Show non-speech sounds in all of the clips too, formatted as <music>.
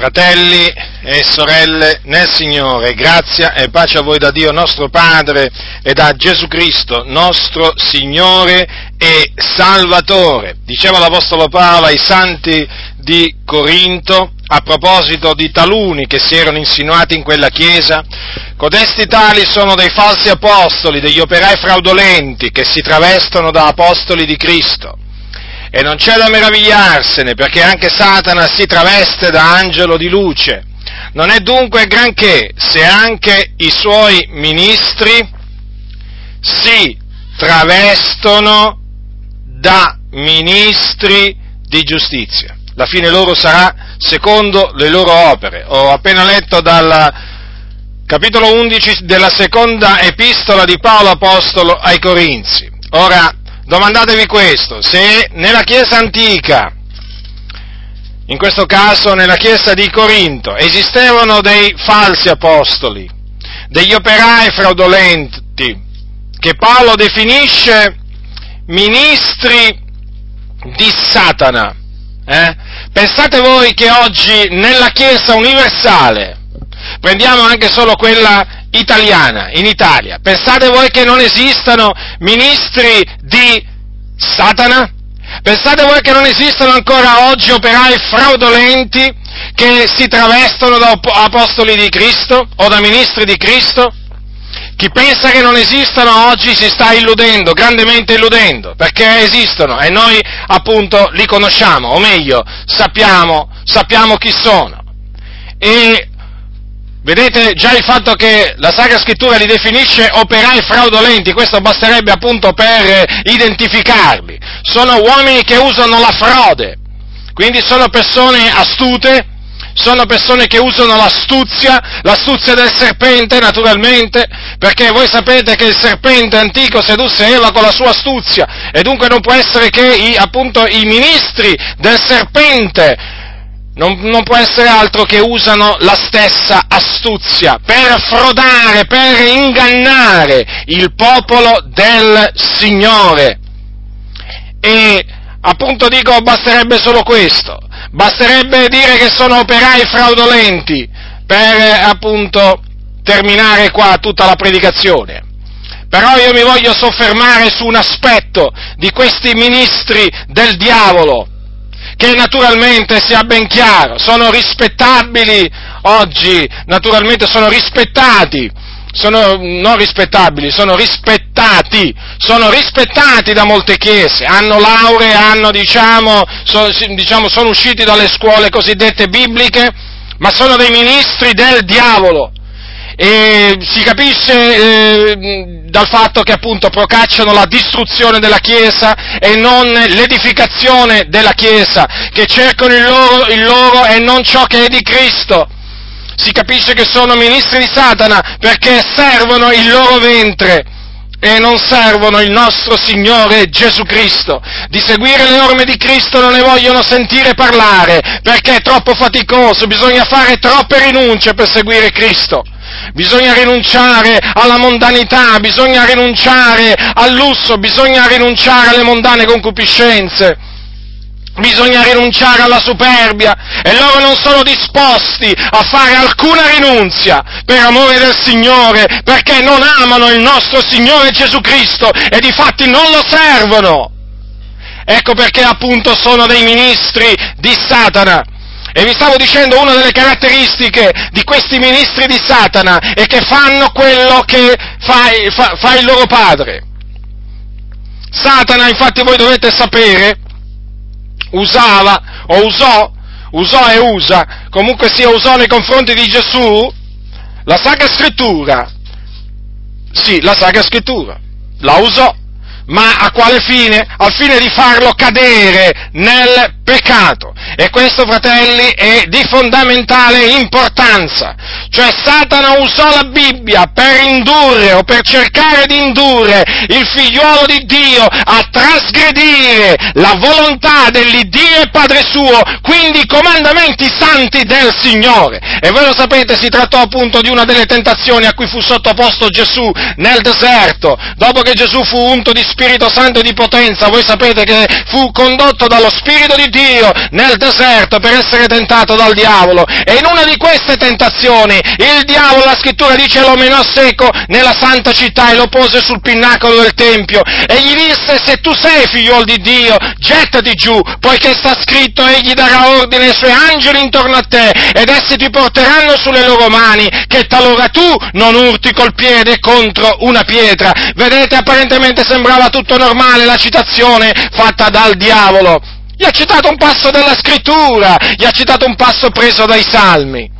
Fratelli e sorelle nel Signore, grazia e pace a voi da Dio nostro Padre e da Gesù Cristo, nostro Signore e Salvatore. Diceva l'Apostolo Paolo ai santi di Corinto a proposito di taluni che si erano insinuati in quella chiesa, codesti tali sono dei falsi apostoli, degli operai fraudolenti che si travestono da apostoli di Cristo. E non c'è da meravigliarsene, perché anche Satana si traveste da angelo di luce. Non è dunque granché se anche i suoi ministri si travestono da ministri di giustizia. La fine loro sarà secondo le loro opere. Ho appena letto dal capitolo 11 della seconda epistola di Paolo Apostolo ai Corinzi. Ora, domandatevi questo, se nella Chiesa antica, in questo caso nella Chiesa di Corinto, esistevano dei falsi apostoli, degli operai fraudolenti, che Paolo definisce ministri di Satana, eh? pensate voi che oggi nella Chiesa universale, prendiamo anche solo quella italiana, in Italia. Pensate voi che non esistano ministri di Satana? Pensate voi che non esistono ancora oggi operai fraudolenti che si travestono da apostoli di Cristo o da ministri di Cristo? Chi pensa che non esistano oggi si sta illudendo, grandemente illudendo, perché esistono e noi appunto li conosciamo, o meglio, sappiamo, sappiamo chi sono. E Vedete già il fatto che la Sacra Scrittura li definisce operai fraudolenti, questo basterebbe appunto per identificarli. Sono uomini che usano la frode, quindi sono persone astute, sono persone che usano l'astuzia, l'astuzia del serpente naturalmente, perché voi sapete che il serpente antico sedusse Eva con la sua astuzia e dunque non può essere che i, appunto i ministri del serpente non, non, può essere altro che usano la stessa astuzia per frodare, per ingannare il popolo del Signore. E appunto dico, basterebbe solo questo, basterebbe dire che sono operai fraudolenti per appunto terminare qua tutta la predicazione. Però io mi voglio soffermare su un aspetto di questi ministri del diavolo, che naturalmente sia ben chiaro, sono rispettabili oggi, naturalmente sono rispettati, sono non rispettabili, sono rispettati, sono rispettati da molte chiese, hanno lauree, hanno, diciamo, so, diciamo, sono usciti dalle scuole cosiddette bibliche, ma sono dei ministri del diavolo, e si capisce eh, dal fatto che appunto procacciano la distruzione della Chiesa e non l'edificazione della Chiesa, che cercano il loro, il loro e non ciò che è di Cristo. Si capisce che sono ministri di Satana perché servono il loro ventre e non servono il nostro Signore Gesù Cristo. Di seguire le norme di Cristo non ne vogliono sentire parlare perché è troppo faticoso, bisogna fare troppe rinunce per seguire Cristo bisogna rinunciare alla mondanità, bisogna rinunciare al lusso, bisogna rinunciare alle mondane concupiscenze, bisogna rinunciare alla superbia e loro non sono disposti a fare alcuna rinunzia per amore del Signore, perché non amano il nostro Signore Gesù Cristo e di fatti non lo servono. Ecco perché appunto sono dei ministri di Satana e vi stavo dicendo una delle caratteristiche di questi ministri di Satana è che fanno quello che fa, fa, fa il loro padre. Satana, infatti voi dovete sapere, usava o usò, usò e usa, comunque sia usò nei confronti di Gesù, la Sacra Scrittura. Sì, la Sacra Scrittura. La usò. Ma a quale fine? Al fine di farlo cadere nel peccato. E questo, fratelli, è di fondamentale importanza. Cioè Satana usò la Bibbia per indurre o per cercare di indurre il figliuolo di Dio a trasgredire la volontà dell'Iddio e Padre suo, quindi i comandamenti santi del Signore. E voi lo sapete, si trattò appunto di una delle tentazioni a cui fu sottoposto Gesù nel deserto, dopo che Gesù fu unto di Spirito Santo e di potenza, voi sapete che fu condotto dallo Spirito di Dio Dio nel deserto per essere tentato dal diavolo. E in una di queste tentazioni il diavolo, la scrittura dice, lo menò secco nella santa città e lo pose sul pinnacolo del Tempio e gli disse, se tu sei figliuolo di Dio, gettati giù, poiché sta scritto, egli darà ordine ai suoi angeli intorno a te ed essi ti porteranno sulle loro mani, che talora tu non urti col piede contro una pietra. Vedete, apparentemente sembrava tutto normale la citazione fatta dal diavolo. Gli ha citato un passo della scrittura, gli ha citato un passo preso dai salmi.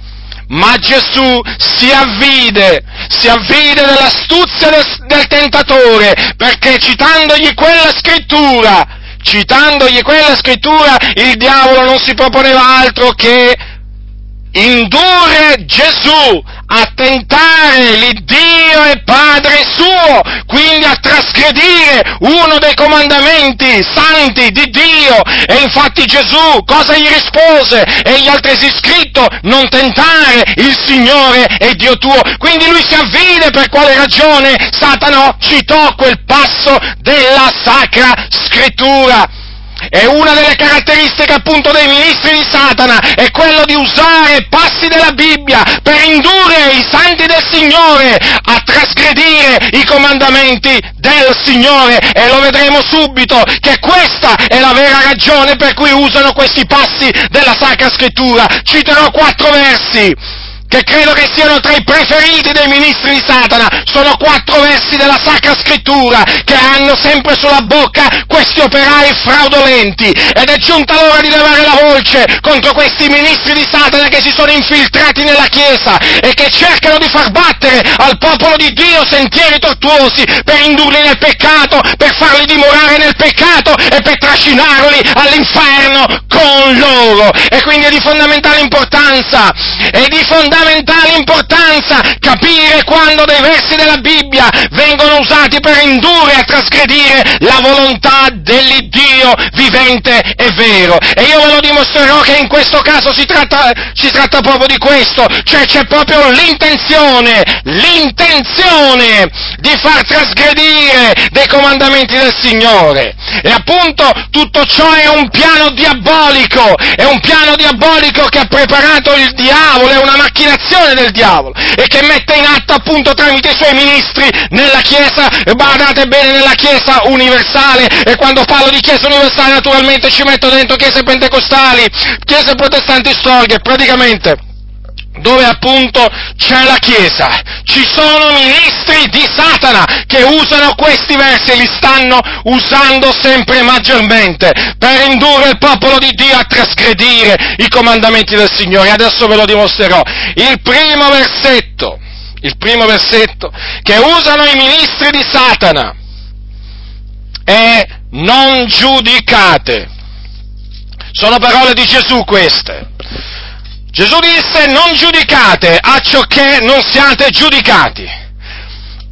Ma Gesù si avvide, si avvide dell'astuzia del, del tentatore, perché citandogli quella scrittura, citandogli quella scrittura, il diavolo non si proponeva altro che indurre Gesù a tentare l'Iddio e Padre suo, quindi a trasgredire uno dei comandamenti santi di Dio. E infatti Gesù cosa gli rispose? Egli altresì scritto, non tentare il Signore e Dio tuo. Quindi lui si avvide per quale ragione Satana citò quel passo della Sacra Scrittura. E una delle caratteristiche appunto dei ministri di Satana è quello di usare passi della Bibbia per indurre i santi del Signore a trasgredire i comandamenti del Signore e lo vedremo subito che questa è la vera ragione per cui usano questi passi della Sacra Scrittura. Citerò quattro versi che credo che siano tra i preferiti dei ministri di Satana, sono quattro versi della Sacra Scrittura che hanno sempre sulla bocca questi operai fraudolenti ed è giunta l'ora di levare la voce contro questi ministri di Satana che si sono infiltrati nella Chiesa e che cercano di far battere al popolo di Dio sentieri tortuosi per indurli nel peccato, per farli dimorare nel peccato e per trascinarli all'inferno con loro. E quindi è di fondamentale importanza, è di fondamentale fondamentale importanza capire quando dei versi della Bibbia vengono usati per indurre a trasgredire la volontà dell'Iddio vivente e vero. E io ve lo dimostrerò che in questo caso si tratta, si tratta proprio di questo, cioè c'è proprio l'intenzione, l'intenzione di far trasgredire dei comandamenti del Signore. E appunto tutto ciò è un piano diabolico, è un piano diabolico che ha preparato il diavolo, è una macchina l'azione del diavolo e che mette in atto appunto tramite i suoi ministri nella Chiesa, badate bene, nella Chiesa universale e quando parlo di Chiesa universale naturalmente ci metto dentro Chiese pentecostali, Chiese protestanti storiche, praticamente dove appunto c'è la Chiesa, ci sono ministri di Satana che usano questi versi e li stanno usando sempre maggiormente per indurre il popolo di Dio a trasgredire i comandamenti del Signore. Adesso ve lo dimostrerò. Il primo versetto, il primo versetto che usano i ministri di Satana è non giudicate. Sono parole di Gesù queste. Gesù disse non giudicate a ciò che non siate giudicati.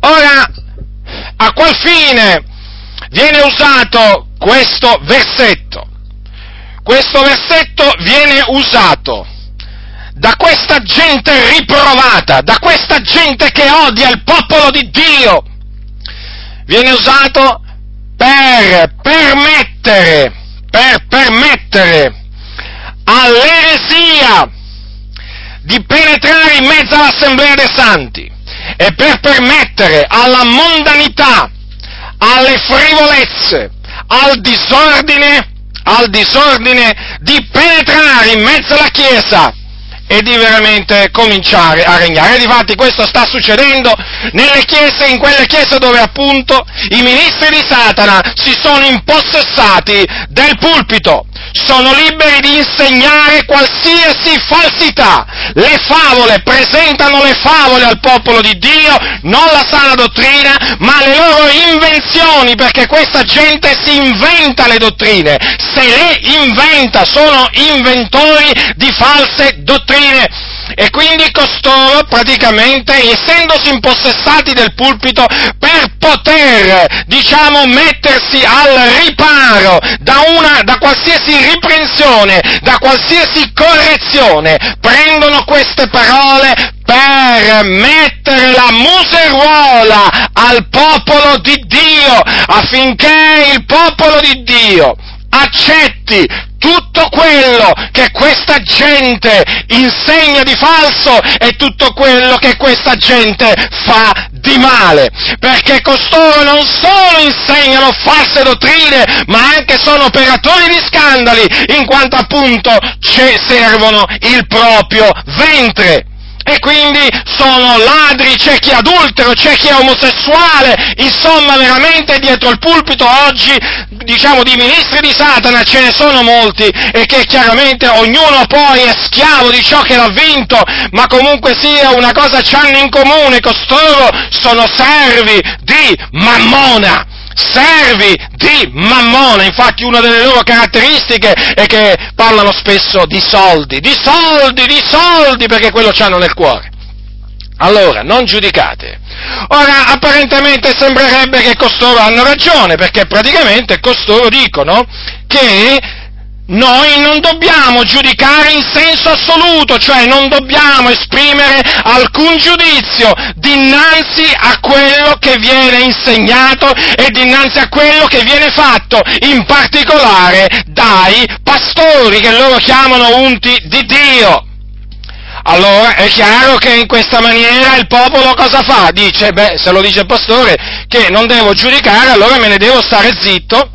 Ora, a qual fine viene usato questo versetto? Questo versetto viene usato da questa gente riprovata, da questa gente che odia il popolo di Dio. Viene usato per permettere, per permettere all'eresia di penetrare in mezzo all'assemblea dei santi e per permettere alla mondanità, alle frivolezze, al disordine, al disordine di penetrare in mezzo alla Chiesa e di veramente cominciare a regnare. E difatti questo sta succedendo nelle chiese, in quelle chiese dove appunto i ministri di Satana si sono impossessati del pulpito sono liberi di insegnare qualsiasi falsità. Le favole presentano le favole al popolo di Dio, non la sana dottrina, ma le loro invenzioni, perché questa gente si inventa le dottrine. Se le inventa, sono inventori di false dottrine. E quindi costoro praticamente, essendosi impossessati del pulpito, per poter, diciamo, mettersi al riparo da, una, da qualsiasi riprensione, da qualsiasi correzione, prendono queste parole per mettere la museruola al popolo di Dio, affinché il popolo di Dio accetti tutto quello che questa gente insegna di falso e tutto quello che questa gente fa di male, perché costoro non solo insegnano false dottrine, ma anche sono operatori di scandali, in quanto appunto servono il proprio ventre e quindi sono ladri, c'è chi è adultero, c'è chi è omosessuale, insomma veramente dietro il pulpito oggi, diciamo di ministri di Satana ce ne sono molti e che chiaramente ognuno poi è schiavo di ciò che l'ha vinto, ma comunque sia una cosa c'hanno in comune, costoro sono servi di Mammona servi di Mammona, infatti una delle loro caratteristiche è che parlano spesso di soldi, di soldi, di soldi, perché quello c'hanno nel cuore. Allora, non giudicate. Ora, apparentemente sembrerebbe che costoro hanno ragione, perché praticamente costoro dicono che noi non dobbiamo giudicare in senso assoluto, cioè non dobbiamo esprimere alcun giudizio dinanzi a quello che viene insegnato e dinanzi a quello che viene fatto, in particolare dai pastori che loro chiamano unti di Dio. Allora è chiaro che in questa maniera il popolo cosa fa? Dice, beh, se lo dice il pastore, che non devo giudicare, allora me ne devo stare zitto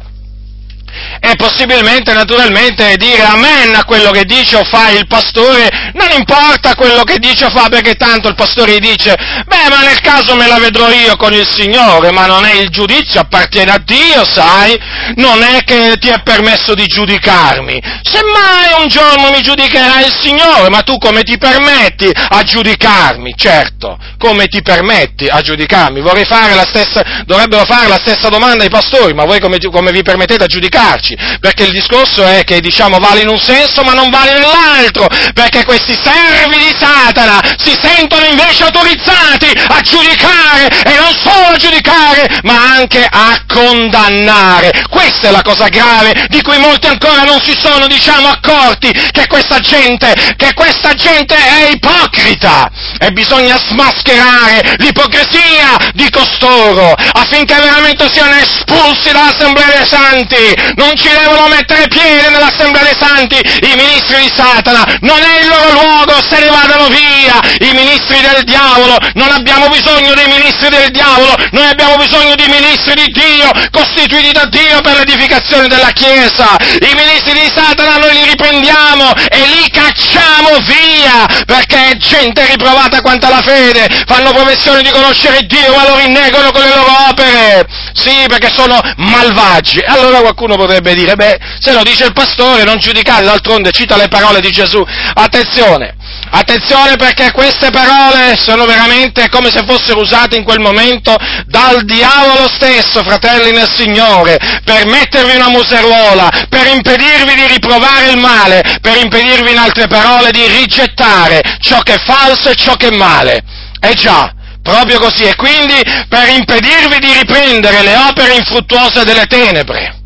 e possibilmente, naturalmente, dire amen a quello che dice o fa il pastore, non importa quello che dice o fa, perché tanto il pastore dice, beh, ma nel caso me la vedrò io con il Signore, ma non è il giudizio, appartiene a Dio, sai? Non è che ti è permesso di giudicarmi. Semmai un giorno mi giudicherà il Signore, ma tu come ti permetti a giudicarmi? Certo, come ti permetti a giudicarmi? Vorrei fare la stessa, dovrebbero fare la stessa domanda ai pastori, ma voi come, come vi permettete a giudicarci? Giudicarci, perché il discorso è che diciamo vale in un senso ma non vale nell'altro, perché questi servi di Satana si sentono invece autorizzati a giudicare e non solo a giudicare, ma anche a condannare. Questa è la cosa grave di cui molti ancora non si sono, diciamo, accorti, che questa gente, che questa gente è ipocrita e bisogna smascherare l'ipocrisia di costoro affinché veramente siano espulsi dall'Assemblea dei Santi. Non ci devono mettere piede nell'Assemblea dei Santi i ministri di Satana, non è il loro luogo, se ne vadano via i ministri del diavolo, non abbiamo bisogno dei ministri del diavolo, noi abbiamo bisogno di ministri di Dio, costituiti da Dio per l'edificazione della Chiesa. I ministri di Satana noi li riprendiamo e li cacciamo via, perché è gente riprovata quanto alla fede, fanno professione di conoscere Dio, ma lo rinnegano con le loro opere. Sì, perché sono malvagi. Allora qualcuno potrebbe dire, beh, se lo dice il pastore, non giudicate, d'altronde cita le parole di Gesù. Attenzione, attenzione perché queste parole sono veramente come se fossero usate in quel momento dal diavolo stesso, fratelli nel Signore, per mettervi una museruola, per impedirvi di riprovare il male, per impedirvi in altre parole di rigettare ciò che è falso e ciò che è male. Eh già, proprio così, e quindi per impedirvi di riprendere le opere infruttuose delle tenebre.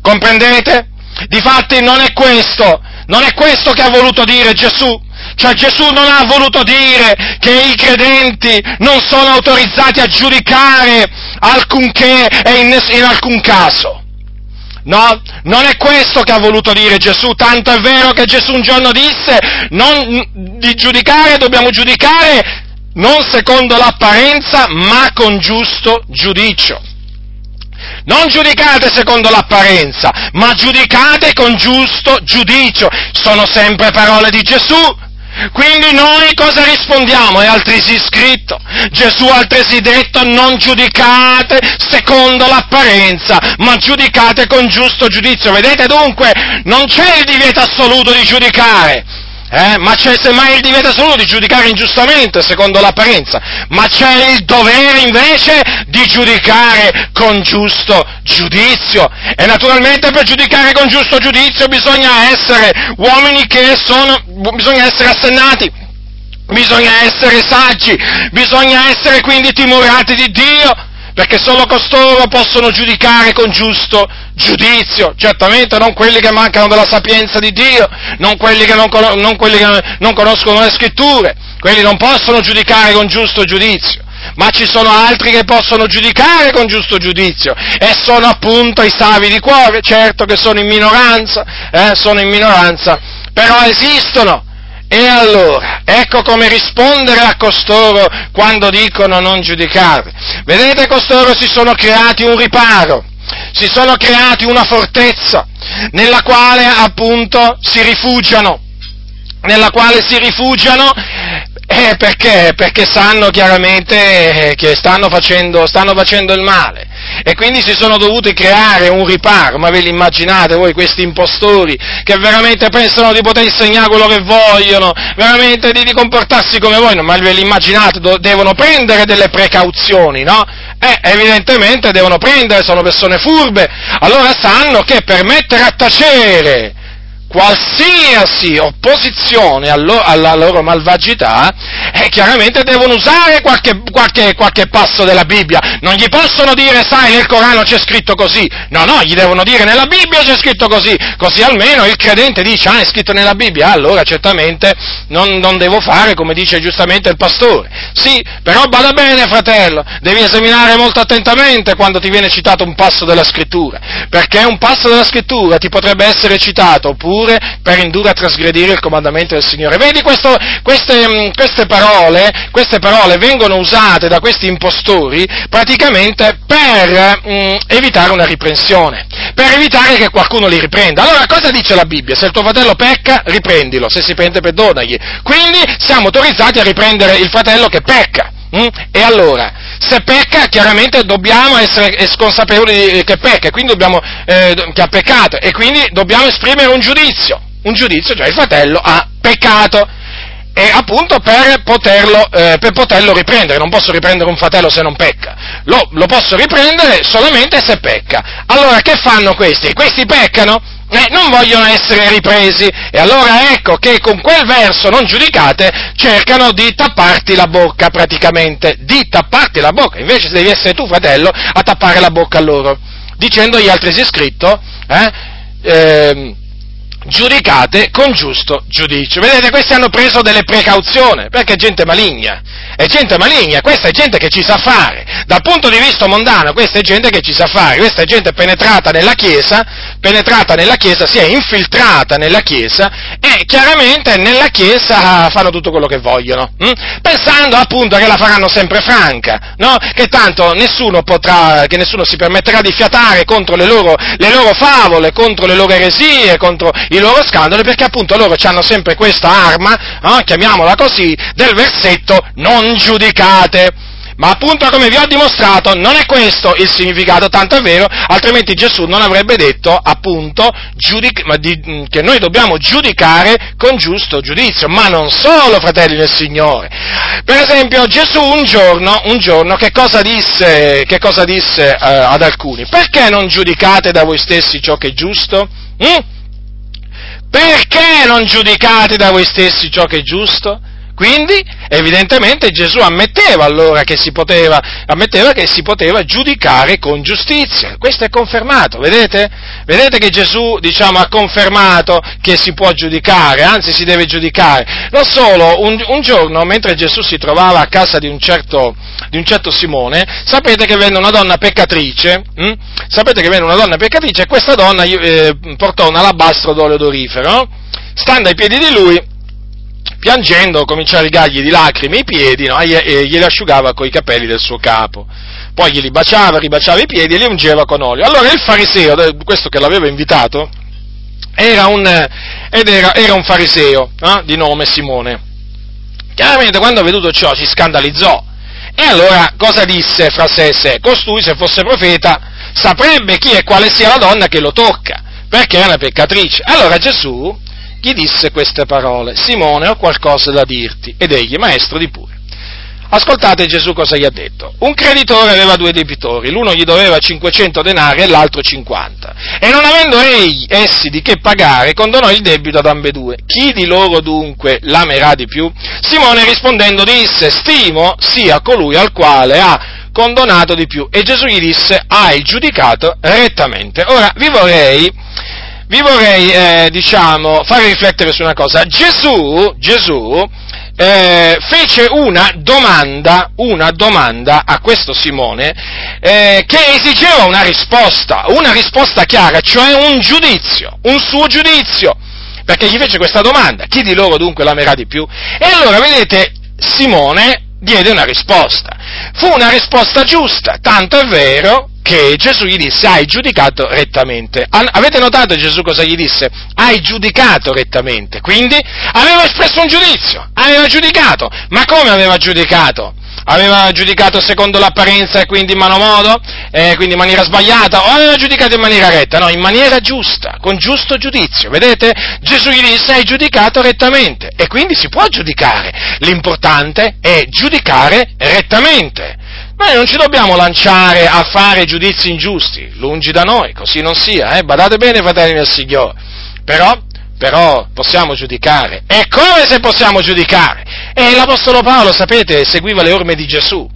Comprendete? Difatti non è questo, non è questo che ha voluto dire Gesù. Cioè Gesù non ha voluto dire che i credenti non sono autorizzati a giudicare alcunché e in, in alcun caso. No, non è questo che ha voluto dire Gesù, tanto è vero che Gesù un giorno disse non, di giudicare dobbiamo giudicare non secondo l'apparenza, ma con giusto giudizio. Non giudicate secondo l'apparenza, ma giudicate con giusto giudizio. Sono sempre parole di Gesù. Quindi noi cosa rispondiamo? È altresì scritto. Gesù altresì detto non giudicate secondo l'apparenza, ma giudicate con giusto giudizio. Vedete dunque, non c'è il divieto assoluto di giudicare eh? ma c'è semmai il divieto assoluto di giudicare ingiustamente secondo l'apparenza, ma c'è il dovere invece di giudicare con giusto giudizio. E naturalmente per giudicare con giusto giudizio bisogna essere uomini che sono, bisogna essere assennati, bisogna essere saggi, bisogna essere quindi timorati di Dio, perché solo costoro possono giudicare con giusto giudizio, certamente non quelli che mancano della sapienza di Dio, non quelli che non, non, quelli che non conoscono le scritture, quelli non possono giudicare con giusto giudizio. ma ci sono altri che possono giudicare con giusto giudizio e sono appunto i savi di cuore, certo che sono in minoranza, eh, sono in minoranza, però esistono. E allora, ecco come rispondere a costoro quando dicono non giudicare. Vedete, costoro si sono creati un riparo, si sono creati una fortezza nella quale appunto si rifugiano, nella quale si rifugiano eh, perché? Perché sanno chiaramente eh, che stanno facendo, stanno facendo il male e quindi si sono dovuti creare un riparo, ma ve li immaginate voi questi impostori che veramente pensano di poter insegnare quello che vogliono, veramente di, di comportarsi come vogliono, ma ve li immaginate, do, devono prendere delle precauzioni, no? Eh, evidentemente devono prendere, sono persone furbe, allora sanno che per mettere a tacere qualsiasi opposizione alla loro malvagità, eh, chiaramente devono usare qualche, qualche, qualche, passo della Bibbia. Non gli possono dire, sai, nel Corano c'è scritto così. No, no, gli devono dire, nella Bibbia c'è scritto così. Così almeno il credente dice, ah, è scritto nella Bibbia, allora certamente non, non devo fare come dice giustamente il pastore. Sì, però bada bene, fratello, devi esaminare molto attentamente quando ti viene citato un passo della scrittura, perché un passo della scrittura ti potrebbe essere citato oppure pure per indurre a trasgredire il comandamento del Signore. Vedi, questo, queste, mm, queste, parole, queste, parole, vengono usate da questi impostori praticamente per mh, mm, evitare una riprensione, per evitare che qualcuno li riprenda. Allora, cosa dice la Bibbia? Se il tuo fratello pecca, riprendilo, se si pente, perdonagli. Quindi siamo autorizzati a riprendere il fratello che pecca. Mm? E allora, se pecca, chiaramente dobbiamo essere consapevoli che pecca, dobbiamo, eh, che ha peccato, e quindi dobbiamo esprimere un giudizio, un giudizio, cioè il fratello ha peccato, e appunto per poterlo, eh, per poterlo riprendere, non posso riprendere un fratello se non pecca, lo, lo posso riprendere solamente se pecca. Allora che fanno questi? Questi peccano? Eh, non vogliono essere ripresi. E allora ecco che con quel verso non giudicate cercano di tapparti la bocca praticamente, di tapparti la bocca, invece devi essere tu fratello a tappare la bocca a loro, dicendogli altresì scritto, eh, eh, giudicate con giusto giudizio. Vedete, questi hanno preso delle precauzioni, perché è gente maligna, è gente maligna, questa è gente che ci sa fare, dal punto di vista mondano questa è gente che ci sa fare, questa è gente penetrata nella Chiesa, penetrata nella Chiesa, si è infiltrata nella Chiesa e chiaramente nella Chiesa fanno tutto quello che vogliono, hm? pensando appunto che la faranno sempre franca, no? che tanto nessuno potrà, che nessuno si permetterà di fiatare contro le loro, le loro favole, contro le loro eresie, contro i loro scandali, perché appunto loro hanno sempre questa arma, eh, chiamiamola così, del versetto non giudicate. Ma appunto come vi ho dimostrato non è questo il significato, tanto è vero, altrimenti Gesù non avrebbe detto appunto giudic- di, che noi dobbiamo giudicare con giusto giudizio, ma non solo fratelli del Signore. Per esempio Gesù un giorno, un giorno che cosa disse, che cosa disse eh, ad alcuni? Perché non giudicate da voi stessi ciò che è giusto? Hm? Perché non giudicate da voi stessi ciò che è giusto? Quindi, evidentemente, Gesù ammetteva allora che si poteva, ammetteva che si poteva giudicare con giustizia. Questo è confermato, vedete? Vedete che Gesù, diciamo, ha confermato che si può giudicare, anzi si deve giudicare. Non solo, un, un giorno, mentre Gesù si trovava a casa di un certo, di un certo Simone, sapete che venne una donna peccatrice, hm? sapete che venne una donna peccatrice e questa donna eh, portò un alabastro d'olio d'orifero, stando ai piedi di lui, piangendo cominciò a rigargli di lacrime i piedi no? e, glieli asciugava coi capelli del suo capo. Poi glieli baciava, ribaciava i piedi e li ungeva con olio. Allora il fariseo, questo che l'aveva invitato, era un, era, era un fariseo no? di nome Simone. Chiaramente quando ha veduto ciò si scandalizzò. E allora cosa disse fra sé e sé? Costui, se fosse profeta, saprebbe chi e quale sia la donna che lo tocca, perché è una peccatrice. Allora Gesù gli disse queste parole, Simone ho qualcosa da dirti, ed egli, maestro di pure. Ascoltate Gesù cosa gli ha detto. Un creditore aveva due debitori, l'uno gli doveva 500 denari e l'altro 50. E non avendo egli, essi di che pagare, condonò il debito ad ambedue. Chi di loro dunque l'amerà di più? Simone rispondendo disse, stimo sia colui al quale ha condonato di più. E Gesù gli disse, hai giudicato rettamente. Ora vi vorrei vi vorrei, eh, diciamo, fare riflettere su una cosa. Gesù, Gesù, eh, fece una domanda, una domanda a questo Simone eh, che esigeva una risposta, una risposta chiara, cioè un giudizio, un suo giudizio, perché gli fece questa domanda, chi di loro dunque l'amerà di più? E allora, vedete, Simone diede una risposta. Fu una risposta giusta, tanto è vero che Gesù gli disse hai giudicato rettamente. Avete notato Gesù cosa gli disse? Hai giudicato rettamente. Quindi aveva espresso un giudizio, aveva giudicato. Ma come aveva giudicato? Aveva giudicato secondo l'apparenza e quindi in mano modo, eh, quindi in maniera sbagliata, o aveva giudicato in maniera retta? No, in maniera giusta, con giusto giudizio. Vedete? Gesù gli disse hai giudicato rettamente e quindi si può giudicare. L'importante è giudicare rettamente. Noi non ci dobbiamo lanciare a fare giudizi ingiusti, lungi da noi, così non sia, eh? badate bene fratelli del Signore, però, però possiamo giudicare, e come se possiamo giudicare? E l'Apostolo Paolo, sapete, seguiva le orme di Gesù,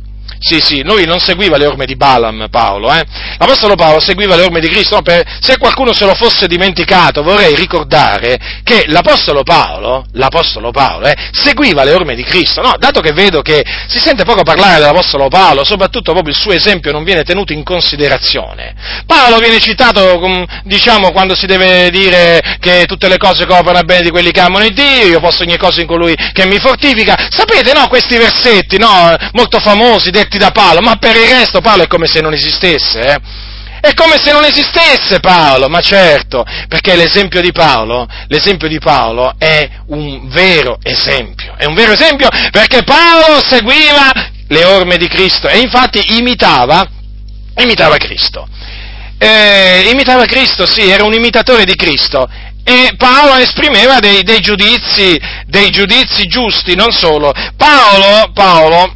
sì, sì, lui non seguiva le orme di Balaam, Paolo, eh? L'Apostolo Paolo seguiva le orme di Cristo, no, per, se qualcuno se lo fosse dimenticato, vorrei ricordare che l'Apostolo Paolo, l'Apostolo Paolo, eh, seguiva le orme di Cristo, no? Dato che vedo che si sente poco parlare dell'Apostolo Paolo, soprattutto proprio il suo esempio non viene tenuto in considerazione. Paolo viene citato, diciamo, quando si deve dire che tutte le cose coprono a bene di quelli che amano il Dio, io posso ogni cosa in colui che mi fortifica. Sapete, no, questi versetti, no, molto famosi, detti da Paolo, ma per il resto Paolo è come se non esistesse, eh? È come se non esistesse Paolo, ma certo, perché l'esempio di Paolo, l'esempio di Paolo è un vero esempio, è un vero esempio perché Paolo seguiva le orme di Cristo e infatti imitava, imitava Cristo. Eh, imitava Cristo, sì, era un imitatore di Cristo e Paolo esprimeva dei, dei, giudizi, dei giudizi giusti, non solo. Paolo, Paolo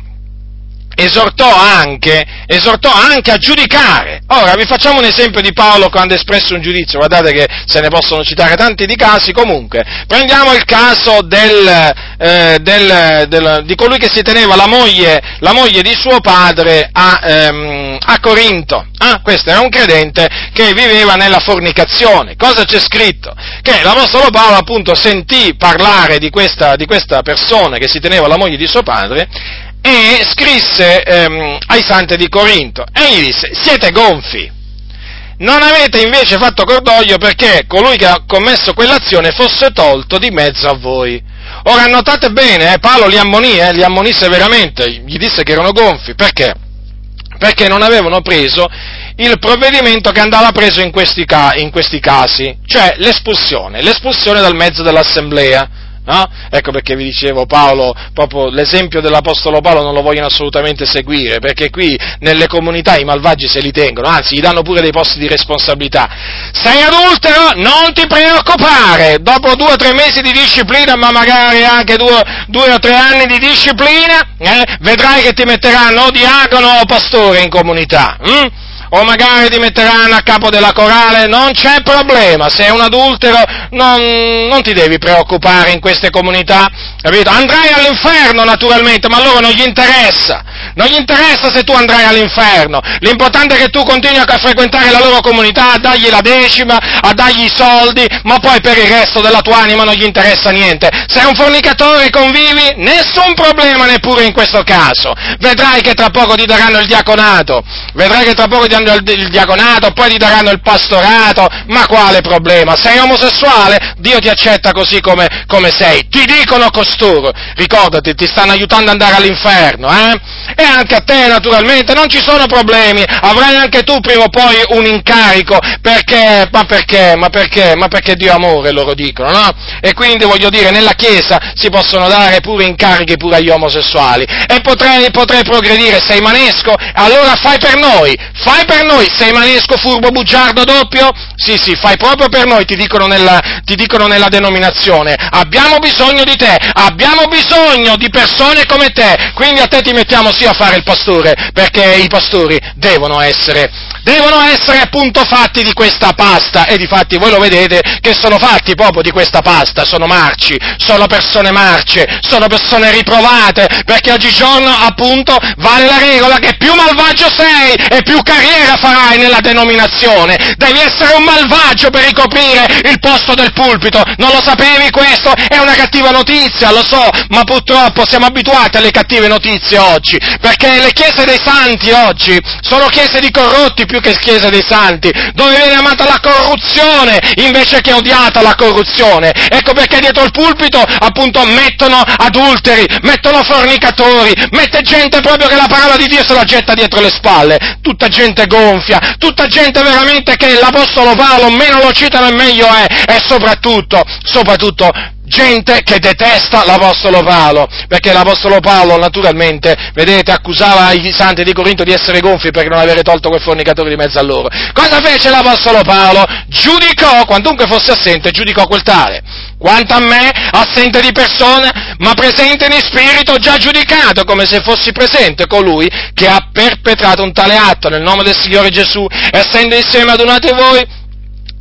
esortò anche, esortò anche a giudicare. Ora, vi facciamo un esempio di Paolo quando ha espresso un giudizio, guardate che se ne possono citare tanti di casi, comunque, prendiamo il caso del, eh, del, del, di colui che si teneva la moglie, la moglie di suo padre a, ehm, a Corinto. Ah, questo era un credente che viveva nella fornicazione. Cosa c'è scritto? Che l'Apostolo Paolo appunto sentì parlare di questa, di questa persona che si teneva la moglie di suo padre e scrisse ehm, ai santi di Corinto e gli disse siete gonfi, non avete invece fatto cordoglio perché colui che ha commesso quell'azione fosse tolto di mezzo a voi. Ora notate bene, eh, Paolo li ammonì, eh, li ammonì severamente, gli disse che erano gonfi, perché? Perché non avevano preso il provvedimento che andava preso in questi, ca- in questi casi, cioè l'espulsione, l'espulsione dal mezzo dell'assemblea. No? Ecco perché vi dicevo Paolo, proprio l'esempio dell'Apostolo Paolo non lo vogliono assolutamente seguire, perché qui nelle comunità i malvagi se li tengono, anzi gli danno pure dei posti di responsabilità. Sei adultero? Non ti preoccupare, dopo due o tre mesi di disciplina, ma magari anche due, due o tre anni di disciplina, eh, vedrai che ti metteranno o diacono o pastore in comunità. Hm? O magari ti metteranno a capo della corale, non c'è problema, sei un adultero non, non ti devi preoccupare in queste comunità, capito? Andrai all'inferno naturalmente, ma a loro non gli interessa, non gli interessa se tu andrai all'inferno, l'importante è che tu continui a frequentare la loro comunità, a dargli la decima, a dargli i soldi, ma poi per il resto della tua anima non gli interessa niente. Sei un fornicatore, convivi? Nessun problema neppure in questo caso. Vedrai che tra poco ti daranno il diaconato, vedrai che tra poco ti daranno il diaconato, poi ti daranno il pastorato, ma quale problema? Sei omosessuale? Dio ti accetta così come, come sei. Ti dicono costoro, ricordati, ti stanno aiutando ad andare all'inferno, eh? E anche a te naturalmente, non ci sono problemi, avrai anche tu prima o poi un incarico, perché, ma perché, ma perché, ma perché Dio amore loro dicono, no? E quindi voglio dire, nella Chiesa si possono dare pure incarichi pure agli omosessuali, e potrei, potrei progredire, sei manesco, allora fai per noi, fai per noi, sei manesco, furbo, bugiardo, doppio? Sì, sì, fai proprio per noi, ti dicono nella, ti dicono nella denominazione, abbiamo bisogno di te, abbiamo bisogno di persone come te, quindi a te ti mettiamo sia fare il pastore, perché i pastori devono essere, devono essere appunto fatti di questa pasta, e difatti voi lo vedete che sono fatti proprio di questa pasta, sono marci, sono persone marce, sono persone riprovate, perché oggigiorno appunto vale la regola che più malvagio sei e più carriera farai nella denominazione, devi essere un malvagio per ricoprire il posto del pulpito, non lo sapevi questo? È una cattiva notizia, lo so, ma purtroppo siamo abituati alle cattive notizie oggi, perché le chiese dei santi oggi sono chiese di corrotti più che chiese dei santi, dove viene amata la corruzione invece che odiata la corruzione. Ecco perché dietro il pulpito appunto mettono adulteri, mettono fornicatori, mette gente proprio che la parola di Dio se la getta dietro le spalle, tutta gente gonfia, tutta gente veramente che l'Apostolo Paolo meno lo citano e meglio è, e soprattutto, soprattutto gente che detesta l'Apostolo Paolo, perché l'Apostolo Paolo naturalmente, vedete, accusava i santi di Corinto di essere gonfi per non avere tolto quel fornicatore di mezzo a loro. Cosa fece l'Apostolo Paolo? Giudicò, quantunque fosse assente, giudicò quel tale. Quanto a me, assente di persona, ma presente in spirito, già giudicato, come se fossi presente colui che ha perpetrato un tale atto nel nome del Signore Gesù, essendo insieme adunati voi,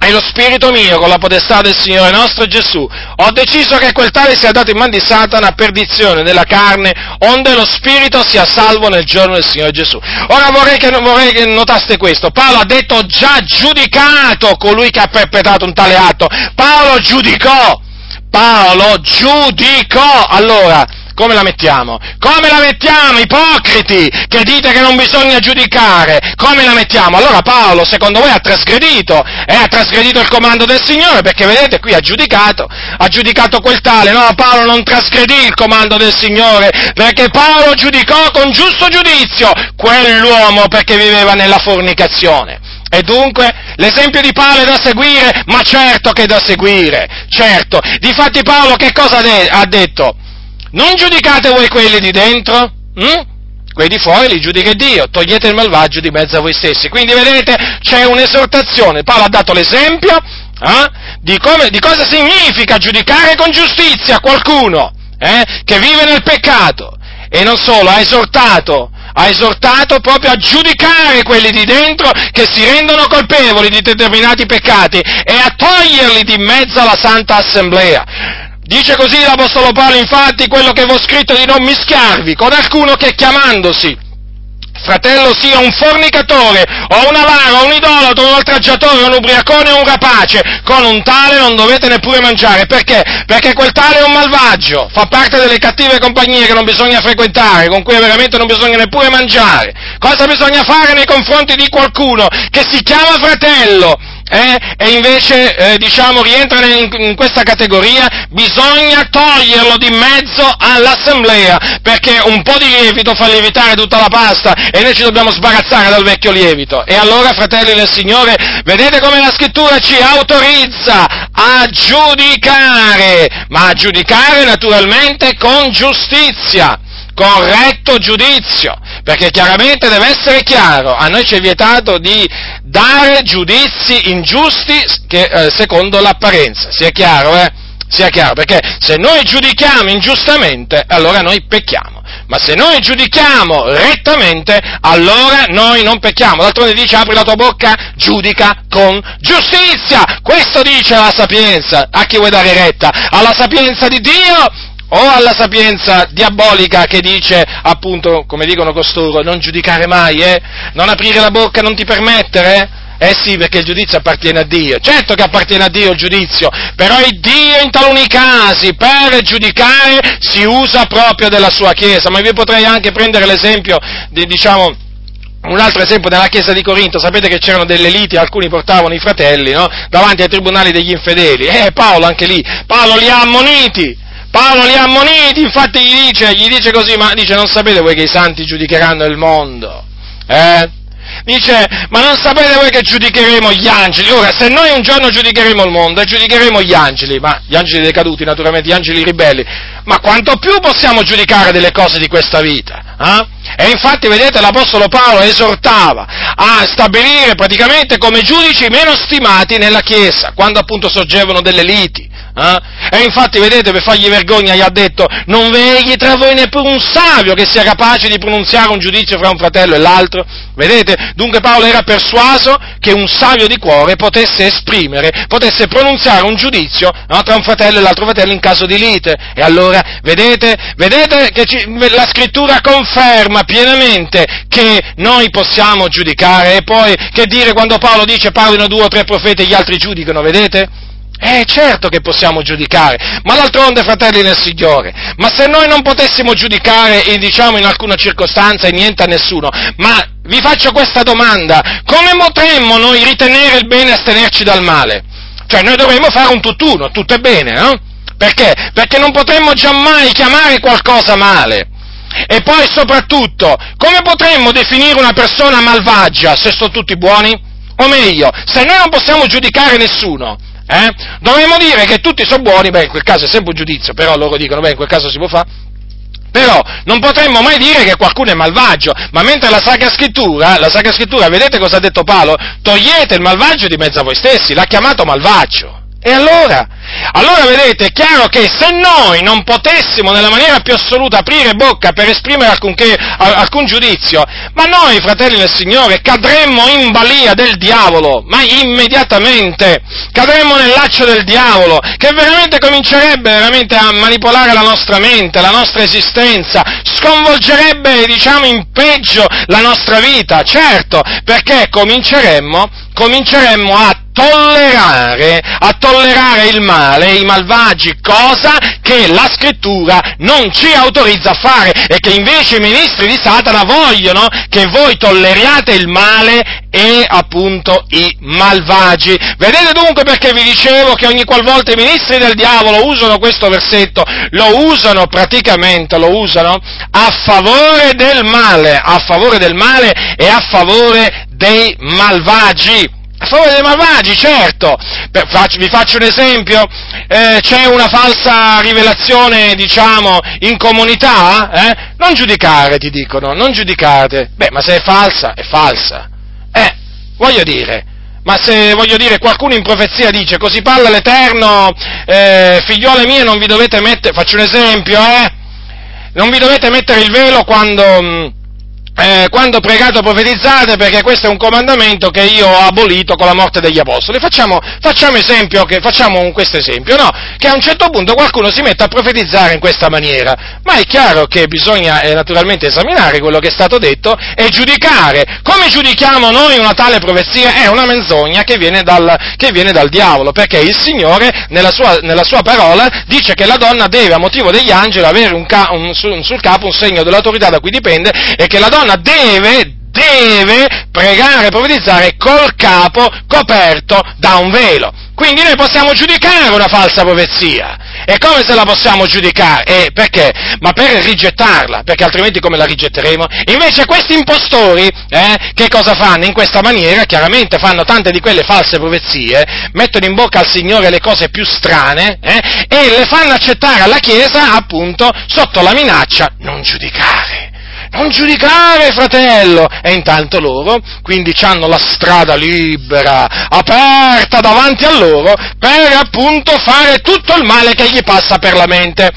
e lo spirito mio, con la potestà del Signore nostro Gesù, ho deciso che quel tale sia dato in man di Satana a perdizione della carne, onde lo spirito sia salvo nel giorno del Signore Gesù. Ora vorrei che, vorrei che notaste questo. Paolo ha detto già giudicato colui che ha perpetrato un tale atto. Paolo giudicò. Paolo giudicò. Allora, come la mettiamo? Come la mettiamo, ipocriti, che dite che non bisogna giudicare? Come la mettiamo? Allora Paolo, secondo voi, ha trasgredito, eh, ha trasgredito il comando del Signore, perché vedete, qui ha giudicato, ha giudicato quel tale, no, Paolo non trasgredì il comando del Signore, perché Paolo giudicò con giusto giudizio quell'uomo perché viveva nella fornicazione. E dunque l'esempio di Paolo è da seguire, ma certo che è da seguire, certo. Difatti Paolo che cosa ha detto? Non giudicate voi quelli di dentro, hm? quei di fuori li giudica Dio, togliete il malvagio di mezzo a voi stessi. Quindi vedete, c'è un'esortazione, Paolo ha dato l'esempio eh, di, come, di, cosa significa giudicare con giustizia qualcuno eh, che vive nel peccato e non solo, ha esortato ha esortato proprio a giudicare quelli di dentro che si rendono colpevoli di determinati peccati e a toglierli di mezzo alla Santa Assemblea. Dice così l'Apostolo Paolo, infatti, quello che vi ho scritto di non mischiarvi con alcuno che chiamandosi fratello sia un fornicatore, o un avaro, un idolatro, un oltraggiatore, un ubriacone o un rapace, con un tale non dovete neppure mangiare. Perché? Perché quel tale è un malvagio, fa parte delle cattive compagnie che non bisogna frequentare, con cui veramente non bisogna neppure mangiare. Cosa bisogna fare nei confronti di qualcuno che si chiama fratello? Eh, e invece eh, diciamo rientra in, in, questa categoria, bisogna toglierlo di mezzo all'assemblea, perché un po' di lievito fa lievitare tutta la pasta e noi ci dobbiamo sbarazzare dal vecchio lievito. E allora, fratelli del Signore, vedete come la scrittura ci autorizza a giudicare, ma a giudicare naturalmente con giustizia corretto giudizio, perché chiaramente deve essere chiaro, a noi ci è vietato di dare giudizi ingiusti che, eh, secondo l'apparenza, sia chiaro, eh? Sia chiaro, perché se noi giudichiamo ingiustamente, allora noi pecchiamo, ma se noi giudichiamo rettamente, allora noi non pecchiamo. D'altronde dice apri la tua bocca, giudica con giustizia. Questo dice la sapienza. A chi vuoi dare retta? Alla sapienza di Dio o alla sapienza diabolica che dice, appunto, come dicono costoro, non giudicare mai, eh? non aprire la bocca, non ti permettere, eh? Sì, perché il giudizio appartiene a Dio. Certo che appartiene a Dio il giudizio, però il Dio in taluni casi per giudicare si usa proprio della sua Chiesa. Ma vi potrei anche prendere l'esempio di, diciamo, un altro esempio nella chiesa di Corinto, sapete che c'erano delle liti, alcuni portavano i fratelli, no? Davanti ai tribunali degli infedeli. Eh, Paolo anche lì, Paolo li ha ammoniti, Paolo li ha ammoniti, infatti gli dice, gli dice così, ma dice non sapete voi che i santi giudicheranno il mondo? Eh? Dice, ma non sapete voi che giudicheremo gli angeli? Ora, se noi un giorno giudicheremo il mondo e giudicheremo gli angeli, ma gli angeli decaduti, naturalmente, gli angeli ribelli, ma quanto più possiamo giudicare delle cose di questa vita? Eh? E infatti, vedete, l'Apostolo Paolo esortava a stabilire praticamente come giudici meno stimati nella Chiesa, quando appunto sorgevano delle liti. Eh? E infatti, vedete, per fargli vergogna gli ha detto, non vegli tra voi neppure un savio che sia capace di pronunziare un giudizio fra un fratello e l'altro. Vedete? Dunque Paolo era persuaso che un savio di cuore potesse esprimere, potesse pronunziare un giudizio no, tra un fratello e l'altro fratello in caso di lite. E allora, vedete, vedete che ci, la scrittura conferma pienamente che noi possiamo giudicare e poi che dire quando Paolo dice parlino due o tre profeti e gli altri giudicano, vedete? Eh, certo che possiamo giudicare, ma d'altronde, fratelli nel Signore, ma se noi non potessimo giudicare, diciamo, in alcuna circostanza e niente a nessuno, ma vi faccio questa domanda, come potremmo noi ritenere il bene e astenerci dal male? Cioè, noi dovremmo fare un tutt'uno, tutto è bene, no? Perché? Perché non potremmo giammai chiamare qualcosa male. E poi, soprattutto, come potremmo definire una persona malvagia se sono tutti buoni? O meglio, se noi non possiamo giudicare nessuno, eh? Dovremmo dire che tutti sono buoni, beh, in quel caso è sempre un giudizio, però loro dicono, beh, in quel caso si può fare. Però non potremmo mai dire che qualcuno è malvagio, ma mentre la Sacra Scrittura, la Sacra Scrittura, vedete cosa ha detto Paolo? Togliete il malvagio di mezzo a voi stessi, l'ha chiamato malvagio. E allora? Allora vedete, è chiaro che se noi non potessimo nella maniera più assoluta aprire bocca per esprimere alcunché, alcun giudizio, ma noi, fratelli del Signore, cadremmo in balia del diavolo, ma immediatamente, cadremmo nel laccio del diavolo, che veramente comincerebbe veramente a manipolare la nostra mente, la nostra esistenza, sconvolgerebbe, diciamo, in peggio la nostra vita, certo, perché cominceremmo, cominceremmo a tollerare, a tollerare il male, i malvagi, cosa che la scrittura non ci autorizza a fare e che invece i ministri di Satana vogliono che voi tolleriate il male e appunto i malvagi. Vedete dunque perché vi dicevo che ogni qualvolta i ministri del diavolo usano questo versetto, lo usano praticamente, lo usano a favore del male, a favore del male e a favore dei malvagi. A favore dei malvagi, certo. Per, faccio, vi faccio un esempio. Eh, c'è una falsa rivelazione, diciamo, in comunità? Eh? Non giudicare, ti dicono, non giudicate. Beh, ma se è falsa, è falsa. Eh, voglio dire. Ma se, voglio dire, qualcuno in profezia dice, così parla l'Eterno, eh, figliole mie, non vi dovete mettere, faccio un esempio, eh? Non vi dovete mettere il velo quando mm, eh, quando pregate profetizzate, perché questo è un comandamento che io ho abolito con la morte degli apostoli. Facciamo, facciamo, esempio, che, facciamo questo esempio, no? Che a un certo punto qualcuno si mette a profetizzare in questa maniera, ma è chiaro che bisogna eh, naturalmente esaminare quello che è stato detto e giudicare. Come giudichiamo noi una tale profezia? È una menzogna che viene dal, che viene dal diavolo, perché il Signore nella sua, nella sua, parola dice che la donna deve, a motivo degli angeli, avere un, un, sul capo un segno dell'autorità da cui dipende e che la donna donna deve, deve pregare e profetizzare col capo coperto da un velo. Quindi noi possiamo giudicare una falsa profezia. E come se la possiamo giudicare? Eh, perché? Ma per rigettarla, perché altrimenti come la rigetteremo? Invece questi impostori, eh, che cosa fanno? In questa maniera, chiaramente fanno tante di quelle false profezie, mettono in bocca al Signore le cose più strane, eh, e le fanno accettare alla Chiesa, appunto, sotto la minaccia, non giudicare non giudicare, fratello! E intanto loro, quindi hanno la strada libera, aperta davanti a loro, per appunto fare tutto il male che gli passa per la mente.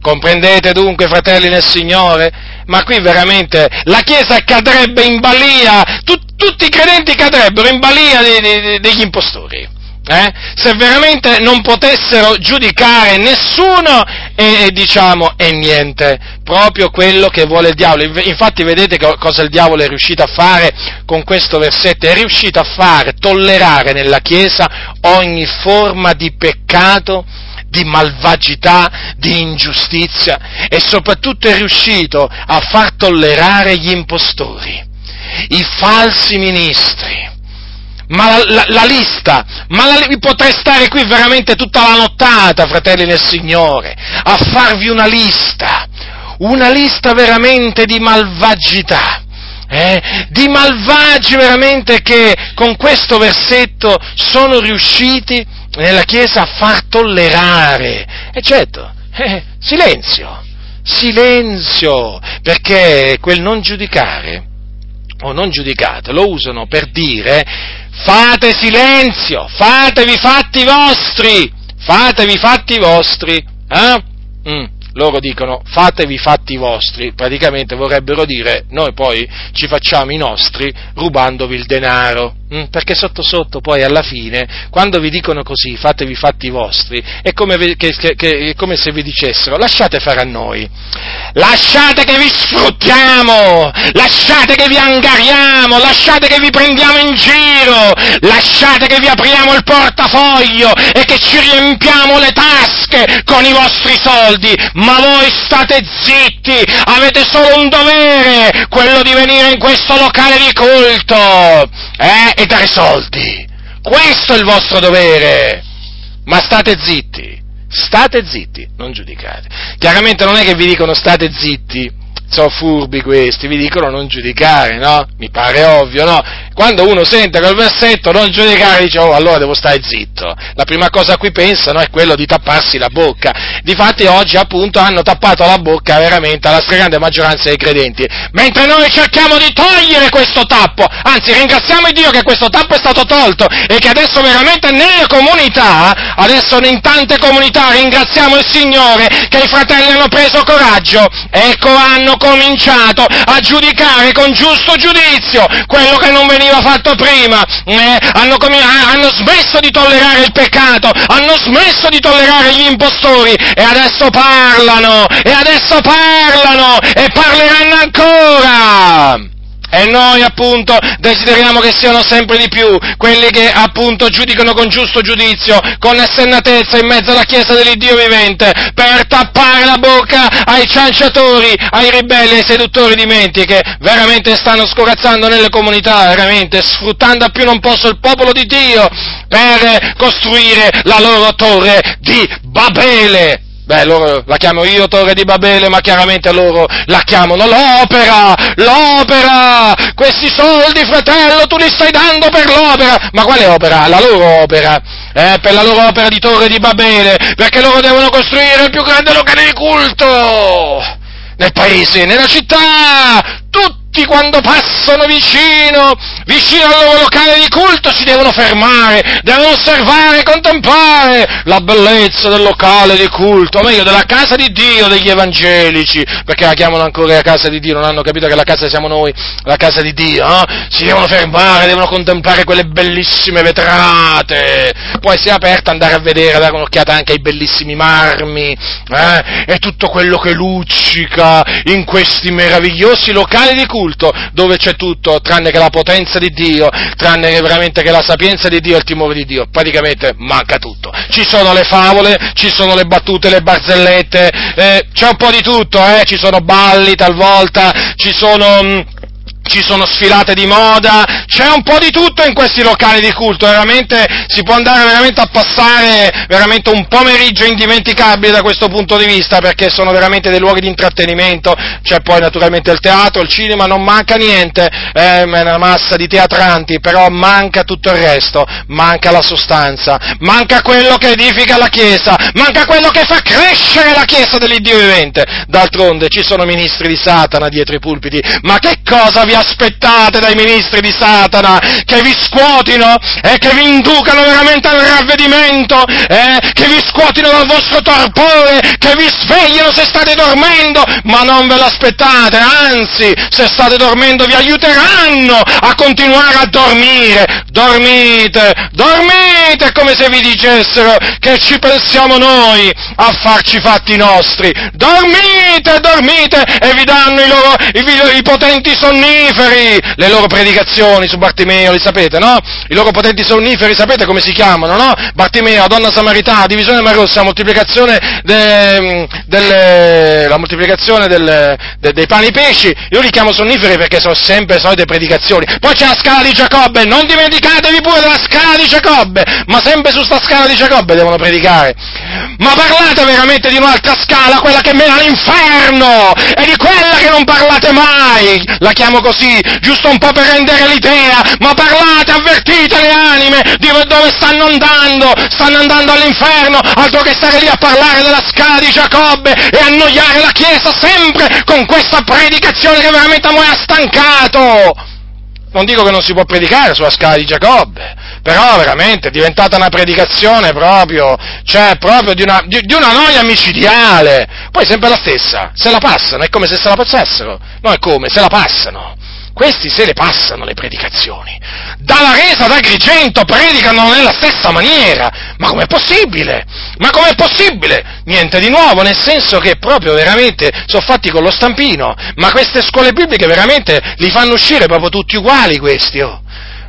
Comprendete dunque, fratelli nel Signore? Ma qui veramente la Chiesa cadrebbe in balia, tu, tutti i credenti cadrebbero in balia degli impostori eh? se veramente non potessero giudicare nessuno e, e, diciamo e niente, proprio quello che vuole il diavolo. Infatti vedete cosa il diavolo è riuscito a fare con questo versetto? È riuscito a fare, tollerare nella Chiesa ogni forma di peccato, di malvagità, di ingiustizia e soprattutto è riuscito a far tollerare gli impostori, i falsi ministri ma la, la, la lista, ma la, potrei stare qui veramente tutta la nottata, fratelli nel Signore, a farvi una lista, una lista veramente di malvagità. Eh, di malvagi veramente che con questo versetto sono riusciti nella Chiesa a far tollerare. E certo, eh, silenzio, silenzio, perché quel non giudicare o non giudicate lo usano per dire fate silenzio, fatevi fatti vostri, fatevi fatti vostri, eh? Mm loro dicono fatevi fatti vostri, praticamente vorrebbero dire noi poi ci facciamo i nostri rubandovi il denaro, hm? perché sotto sotto poi alla fine, quando vi dicono così, fatevi fatti vostri, è come, che, che, che, è come se vi dicessero lasciate fare a noi, lasciate che vi sfruttiamo, lasciate che vi angariamo, lasciate che vi prendiamo in giro, lasciate che vi apriamo il portafoglio e che ci riempiamo le tasche con i vostri soldi, ma voi state zitti, avete solo un dovere, quello di venire in questo locale di culto eh, e dare soldi. Questo è il vostro dovere. Ma state zitti, state zitti, non giudicate. Chiaramente non è che vi dicono state zitti sono furbi questi, vi dicono non giudicare, no? Mi pare ovvio, no? Quando uno sente quel versetto non giudicare, dice, oh, allora devo stare zitto. La prima cosa a cui pensano è quello di tapparsi la bocca. Difatti oggi appunto hanno tappato la bocca veramente alla stragrande maggioranza dei credenti, mentre noi cerchiamo di togliere questo tappo, anzi ringraziamo Dio che questo tappo è stato tolto e che adesso veramente nelle comunità, adesso in tante comunità ringraziamo il Signore che i fratelli hanno preso coraggio, ecco hanno cominciato a giudicare con giusto giudizio quello che non veniva fatto prima, eh, hanno, com- hanno smesso di tollerare il peccato, hanno smesso di tollerare gli impostori e adesso parlano, e adesso parlano e parleranno ancora. E noi appunto desideriamo che siano sempre di più quelli che appunto giudicano con giusto giudizio, con essennatezza in mezzo alla Chiesa dell'Iddio vivente, per tappare la bocca ai cianciatori, ai ribelli, ai seduttori di menti che veramente stanno scorazzando nelle comunità, veramente sfruttando a più non posso il popolo di Dio per costruire la loro torre di Babele. Beh, loro la chiamo io Torre di Babele, ma chiaramente loro la chiamano l'opera, l'opera! Questi soldi, fratello, tu li stai dando per l'opera! Ma quale opera? La loro opera! Eh, per la loro opera di Torre di Babele, perché loro devono costruire il più grande locale di culto nel paese, nella città! Tutti tutti quando passano vicino, vicino al loro locale di culto si devono fermare, devono osservare contemplare la bellezza del locale di culto, o meglio della casa di Dio degli evangelici, perché la chiamano ancora la casa di Dio, non hanno capito che la casa siamo noi, la casa di Dio, no? si devono fermare, devono contemplare quelle bellissime vetrate, poi si è aperta andare a vedere, dare un'occhiata anche ai bellissimi marmi, eh? e tutto quello che luccica in questi meravigliosi locali di culto culto dove c'è tutto, tranne che la potenza di Dio, tranne che veramente che la sapienza di Dio e il timore di Dio, praticamente manca tutto. Ci sono le favole, ci sono le battute, le barzellette, eh, c'è un po' di tutto, eh, ci sono balli talvolta, ci sono... Mh, mm, ci sono sfilate di moda, c'è un po' di tutto in questi locali di culto, veramente si può andare veramente a passare veramente un pomeriggio indimenticabile da questo punto di vista, perché sono veramente dei luoghi di intrattenimento, c'è poi naturalmente il teatro, il cinema, non manca niente, è una massa di teatranti, però manca tutto il resto, manca la sostanza, manca quello che edifica la Chiesa, manca quello che fa crescere la Chiesa dell'Iddio vivente. D'altronde ci sono ministri di Satana dietro i pulpiti, ma che cosa vi vi aspettate dai ministri di Satana che vi scuotino e che vi inducano veramente al ravvedimento, eh, che vi scuotino dal vostro torpore, che vi svegliano se state dormendo, ma non ve l'aspettate, anzi, se state dormendo vi aiuteranno a continuare a dormire. Dormite, dormite, come se vi dicessero che ci pensiamo noi a farci fatti nostri. Dormite, dormite e vi danno i loro i, i potenti sonniferi sonniferi, le loro predicazioni su Bartimeo, li sapete, no? I loro potenti sonniferi, sapete come si chiamano, no? Bartimeo, donna samaritana, divisione marossa, moltiplicazione, de, delle, la moltiplicazione del, de, dei pani e pesci, io li chiamo sonniferi perché sono sempre solite predicazioni. Poi c'è la scala di Giacobbe, non dimenticatevi pure della scala di Giacobbe, ma sempre su sta scala di Giacobbe devono predicare. Ma parlate veramente di un'altra scala, quella che mena all'inferno, e di quella che non parlate mai, la chiamo così così, giusto un po' per rendere l'idea, ma parlate, avvertite le anime di dove stanno andando, stanno andando all'inferno, altro che stare lì a parlare della scala di Giacobbe e annoiare la Chiesa sempre con questa predicazione che veramente a me ha stancato. Non dico che non si può predicare sulla scala di Giacobbe, però veramente è diventata una predicazione proprio, cioè proprio di una, di, di una noia micidiale. Poi sempre la stessa, se la passano, è come se se la passassero, no è come, se la passano. Questi se le passano le predicazioni. Dalla resa d'Agrigento predicano nella stessa maniera. Ma com'è possibile? Ma com'è possibile? Niente di nuovo, nel senso che proprio veramente sono fatti con lo stampino. Ma queste scuole bibliche veramente li fanno uscire proprio tutti uguali questi, oh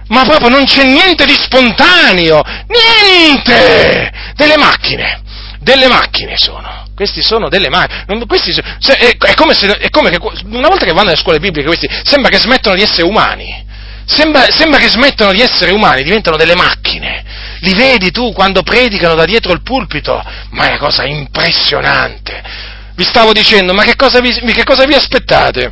ma proprio non c'è niente di spontaneo, niente! Delle macchine, delle macchine sono. Questi sono delle macchine. È, è, come se, è come che una volta che vanno alle scuole bibliche, questi sembra che smettono di essere umani. Sembra, sembra che smettono di essere umani, diventano delle macchine. Li vedi tu quando predicano da dietro il pulpito? Ma è una cosa impressionante. Vi stavo dicendo, ma che cosa vi, che cosa vi aspettate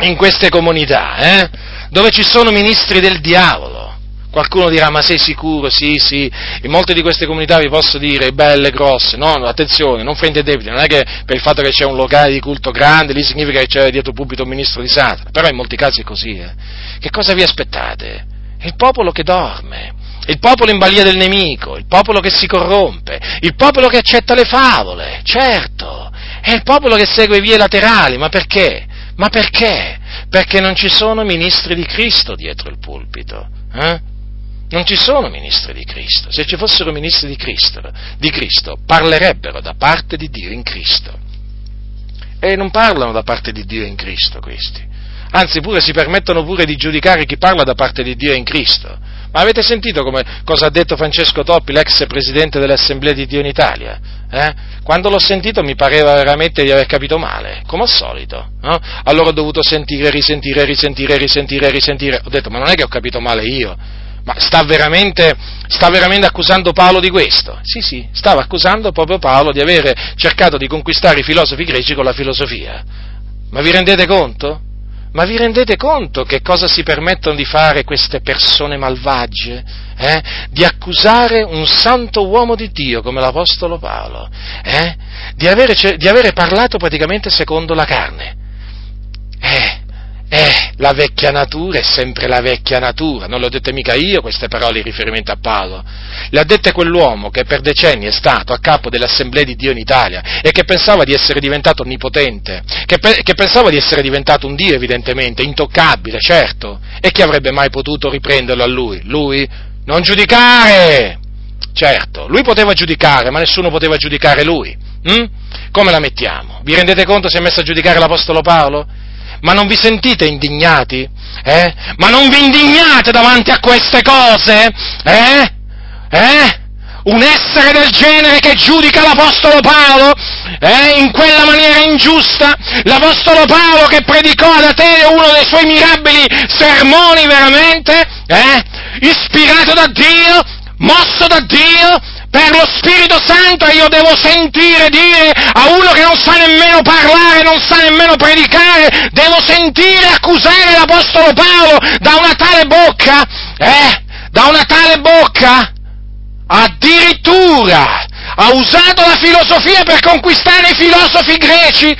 in queste comunità, eh? Dove ci sono ministri del diavolo. Qualcuno dirà, ma sei sicuro? Sì, sì, in molte di queste comunità vi posso dire, belle, grosse, no, attenzione, non fraintendete, non è che per il fatto che c'è un locale di culto grande, lì significa che c'è dietro pubblico un ministro di Satana, però in molti casi è così, eh. Che cosa vi aspettate? È il popolo che dorme, il popolo in balia del nemico, il popolo che si corrompe, il popolo che accetta le favole, certo, è il popolo che segue vie laterali, ma perché? Ma perché? Perché non ci sono ministri di Cristo dietro il pulpito. Eh? Non ci sono ministri di Cristo. Se ci fossero ministri di Cristo, di Cristo, parlerebbero da parte di Dio in Cristo. E non parlano da parte di Dio in Cristo questi. Anzi, pure si permettono pure di giudicare chi parla da parte di Dio in Cristo. Ma avete sentito come, cosa ha detto Francesco Toppi, l'ex presidente dell'Assemblea di Dio in Italia? Eh? Quando l'ho sentito mi pareva veramente di aver capito male, come al solito. No? Allora ho dovuto sentire, risentire, risentire, risentire, risentire. Ho detto, ma non è che ho capito male io, ma sta veramente, sta veramente accusando Paolo di questo? Sì, sì, stava accusando proprio Paolo di avere cercato di conquistare i filosofi greci con la filosofia. Ma vi rendete conto? Ma vi rendete conto che cosa si permettono di fare queste persone malvagie? Eh? Di accusare un santo uomo di Dio come l'Apostolo Paolo, eh? di, avere, di avere parlato praticamente secondo la carne. Eh, eh, la vecchia natura è sempre la vecchia natura, non le ho dette mica io queste parole in riferimento a Paolo, le ha dette quell'uomo che per decenni è stato a capo dell'Assemblea di Dio in Italia e che pensava di essere diventato onnipotente, che, pe- che pensava di essere diventato un Dio evidentemente, intoccabile, certo, e chi avrebbe mai potuto riprenderlo a lui? Lui? Non giudicare! Certo, lui poteva giudicare, ma nessuno poteva giudicare lui. Hm? Come la mettiamo? Vi rendete conto se è messo a giudicare l'Apostolo Paolo? Ma non vi sentite indignati? Eh? Ma non vi indignate davanti a queste cose? Eh? Eh? Un essere del genere che giudica l'Apostolo Paolo eh, in quella maniera ingiusta, l'Apostolo Paolo che predicò ad Atene uno dei suoi mirabili sermoni veramente, eh, ispirato da Dio, mosso da Dio, per lo Spirito Santo io devo sentire dire a uno che non sa nemmeno parlare, non sa nemmeno predicare, devo sentire accusare l'Apostolo Paolo da una tale bocca, eh? Da una tale bocca? Addirittura ha usato la filosofia per conquistare i filosofi greci?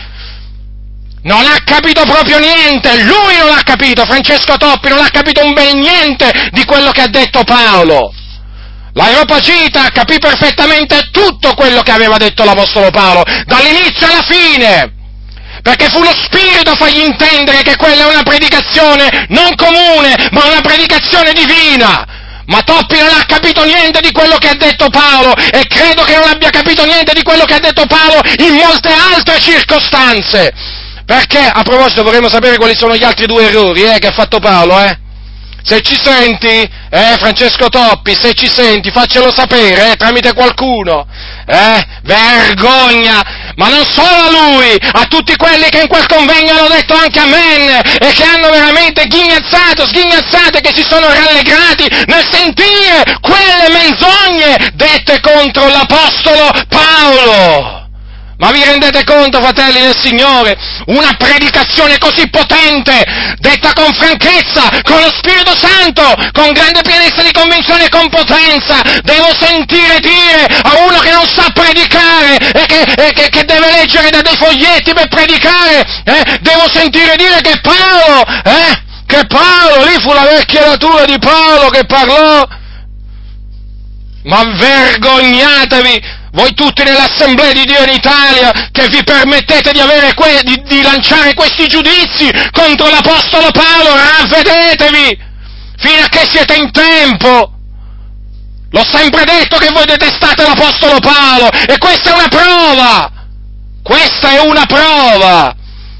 Non ha capito proprio niente, lui non ha capito, Francesco Toppi non ha capito un bel niente di quello che ha detto Paolo. L'Areopagita capì perfettamente tutto quello che aveva detto l'Apostolo Paolo, dall'inizio alla fine, perché fu lo Spirito a fargli intendere che quella è una predicazione non comune, ma una predicazione divina. Ma Toppi non ha capito niente di quello che ha detto Paolo e credo che non abbia capito niente di quello che ha detto Paolo in molte altre circostanze. Perché, a proposito, vorremmo sapere quali sono gli altri due errori eh, che ha fatto Paolo, eh? Se ci senti, eh, Francesco Toppi, se ci senti, faccelo sapere, eh, tramite qualcuno. Eh, vergogna! Ma non solo a lui, a tutti quelli che in quel convegno hanno detto anche amen e che hanno veramente ghignazzato, sghignazzato e che si sono rallegrati nel sentire quelle menzogne dette contro l'Apostolo Paolo. Ma vi rendete conto, fratelli del Signore? Una predicazione così potente, detta con franchezza, con lo Spirito Santo, con grande pienezza di convinzione e con potenza. Devo sentire dire a uno che non sa predicare e che, e che, che deve leggere da dei foglietti per predicare, eh? devo sentire dire che Paolo, eh? che Paolo, lì fu la vecchia natura di Paolo che parlò. Ma vergognatevi! Voi tutti nell'Assemblea di Dio in Italia, che vi permettete di, que- di, di lanciare questi giudizi contro l'Apostolo Paolo, ravvedetevi, fino a che siete in tempo. L'ho sempre detto che voi detestate l'Apostolo Paolo, e questa è una prova, questa è una prova.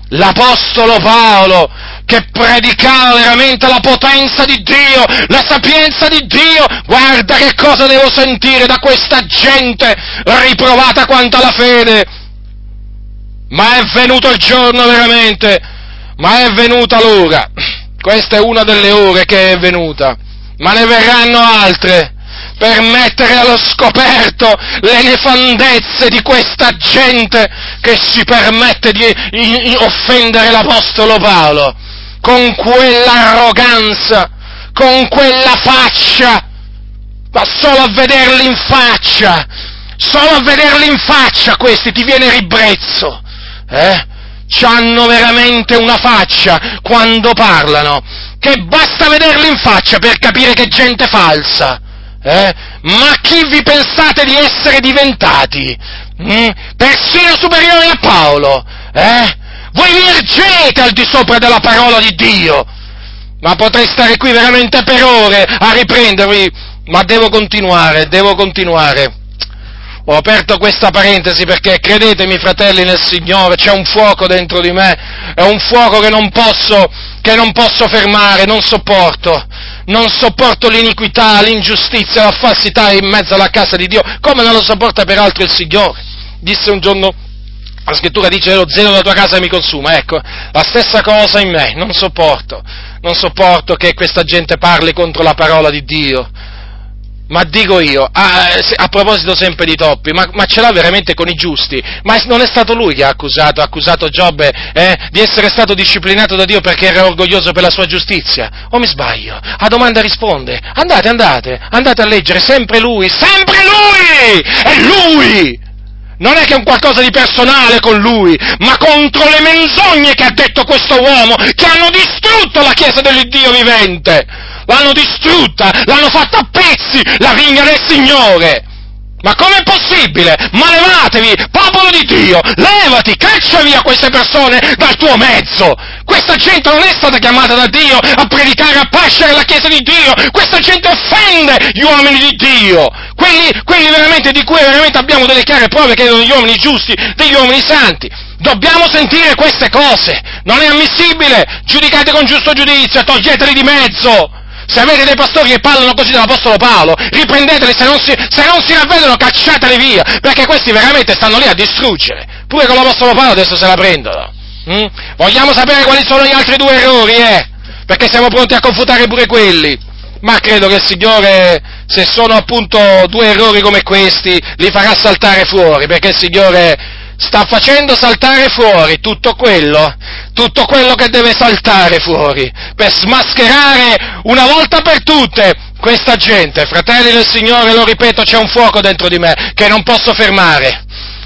L'Apostolo Paolo che predicava veramente la potenza di Dio, la sapienza di Dio. Guarda che cosa devo sentire da questa gente riprovata quanto alla fede. Ma è venuto il giorno veramente, ma è venuta l'ora. Questa è una delle ore che è venuta, ma ne verranno altre per mettere allo scoperto le nefandezze di questa gente che si permette di offendere l'Apostolo Paolo con quell'arroganza, con quella faccia, ma solo a vederli in faccia, solo a vederli in faccia questi ti viene ribrezzo, eh? C'hanno veramente una faccia quando parlano, che basta vederli in faccia per capire che gente falsa. Eh? Ma chi vi pensate di essere diventati? Mm? Persino superiori a Paolo? Eh? Voi vi ergete al di sopra della parola di Dio. Ma potrei stare qui veramente per ore a riprendervi, ma devo continuare, devo continuare. Ho aperto questa parentesi perché credetemi fratelli nel Signore, c'è un fuoco dentro di me, è un fuoco che non posso, che non posso fermare, non sopporto, non sopporto l'iniquità, l'ingiustizia, la falsità in mezzo alla casa di Dio, come non lo sopporta peraltro il Signore. Disse un giorno la scrittura dice lo zelo della tua casa mi consuma, ecco, la stessa cosa in me, non sopporto, non sopporto che questa gente parli contro la parola di Dio. Ma dico io, a, a proposito sempre di Toppi, ma, ma, ce l'ha veramente con i giusti? Ma non è stato lui che ha accusato, ha accusato Giobbe eh, di essere stato disciplinato da Dio perché era orgoglioso per la sua giustizia? O mi sbaglio? A domanda risponde, andate, andate, andate a leggere, sempre lui, sempre lui! È lui! Non è che è un qualcosa di personale con lui, ma contro le menzogne che ha detto questo uomo, che hanno distrutto la Chiesa dell'Iddio vivente, l'hanno distrutta, l'hanno fatta a pezzi, la vigna del Signore. Ma com'è possibile? Ma levatevi, popolo di Dio, levati, caccia via queste persone dal tuo mezzo. Questa gente non è stata chiamata da Dio a predicare, a pascere la Chiesa di Dio. Questa gente offende gli uomini di Dio. Quelli, quelli veramente di cui veramente abbiamo delle chiare prove che erano gli uomini giusti, degli uomini santi. Dobbiamo sentire queste cose. Non è ammissibile. Giudicate con giusto giudizio toglieteli di mezzo. Se avete dei pastori che parlano così dell'Apostolo Paolo, riprendeteli, se non, si, se non si ravvedono cacciateli via, perché questi veramente stanno lì a distruggere. Pure con l'Apostolo Paolo adesso se la prendono. Mm? Vogliamo sapere quali sono gli altri due errori, eh? Perché siamo pronti a confutare pure quelli. Ma credo che il Signore, se sono appunto due errori come questi, li farà saltare fuori, perché il Signore sta facendo saltare fuori tutto quello, tutto quello che deve saltare fuori, per smascherare una volta per tutte questa gente. Fratelli del Signore, lo ripeto, c'è un fuoco dentro di me che non posso fermare,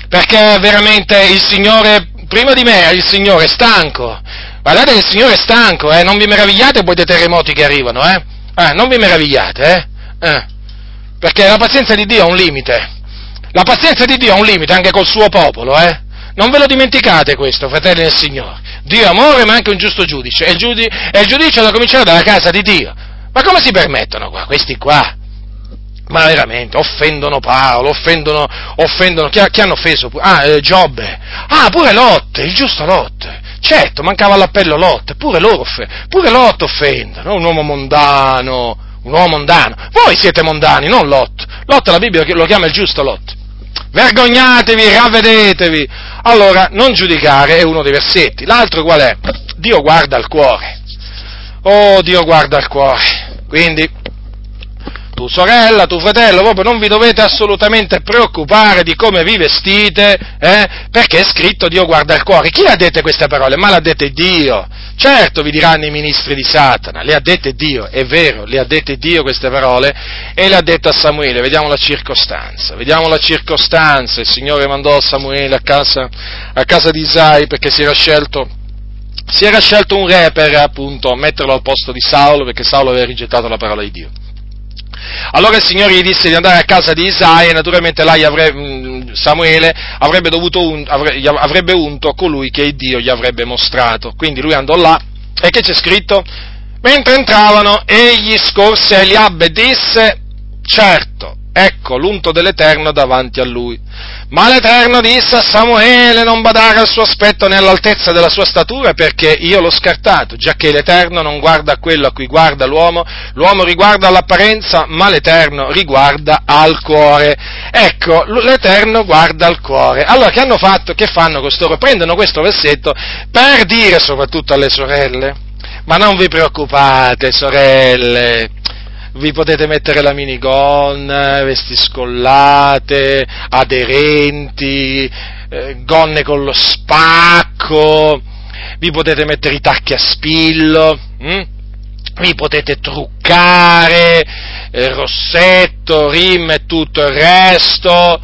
perché veramente il Signore, prima di me, il Signore è stanco. Guardate che il Signore è stanco, eh? non vi meravigliate poi dei terremoti che arrivano, eh? eh non vi meravigliate, eh? eh? Perché la pazienza di Dio ha un limite. La pazienza di Dio ha un limite anche col suo popolo, eh? Non ve lo dimenticate questo, fratelli del Signore. Dio è amore, ma anche un giusto giudice. E il, giudi- e il giudizio da cominciare dalla casa di Dio. Ma come si permettono qua, questi qua? Ma veramente, offendono Paolo, offendono, offendono, chi, chi hanno offeso? Ah, eh, Giobbe. Ah, pure Lot, il giusto Lot. Certo, mancava l'appello Lot, pure loro, pure Lot offendono, un uomo mondano, un uomo mondano. Voi siete mondani, non Lot. Lot la Bibbia lo chiama il giusto Lot. Vergognatevi, ravvedetevi. Allora, non giudicare è uno dei versetti. L'altro qual è? Dio guarda il cuore. Oh, Dio guarda il cuore. Quindi, tu sorella, tu fratello, proprio non vi dovete assolutamente preoccupare di come vi vestite, eh? perché è scritto Dio guarda il cuore. Chi ha dette queste parole? Ma le ha dette Dio. Certo, vi diranno i ministri di Satana, le ha dette Dio, è vero, le ha dette Dio queste parole e le ha dette a Samuele. Vediamo la circostanza, vediamo la circostanza. Il Signore mandò Samuele a casa, a casa di Isai perché si era scelto si era scelto un re per appunto metterlo al posto di Saulo perché Saulo aveva rigettato la parola di Dio. Allora il Signore gli disse di andare a casa di Isaia e naturalmente là avrebbe, mm, Samuele avrebbe, un, avrebbe unto colui che Dio gli avrebbe mostrato. Quindi lui andò là e che c'è scritto? Mentre entravano egli scorse Eliab e disse, certo, ecco l'unto dell'Eterno davanti a lui. Ma l'Eterno disse a Samuele non badare al suo aspetto né all'altezza della sua statura perché io l'ho scartato, già che l'Eterno non guarda a quello a cui guarda l'uomo, l'uomo riguarda l'apparenza, ma l'Eterno riguarda al cuore. Ecco, l'Eterno guarda al cuore. Allora che hanno fatto? Che fanno costoro? Prendono questo versetto per dire soprattutto alle sorelle, ma non vi preoccupate sorelle, vi potete mettere la minigonna, vesti scollate, aderenti, eh, gonne con lo spacco, vi potete mettere i tacchi a spillo, hm? vi potete truccare, eh, rossetto, rim e tutto il resto,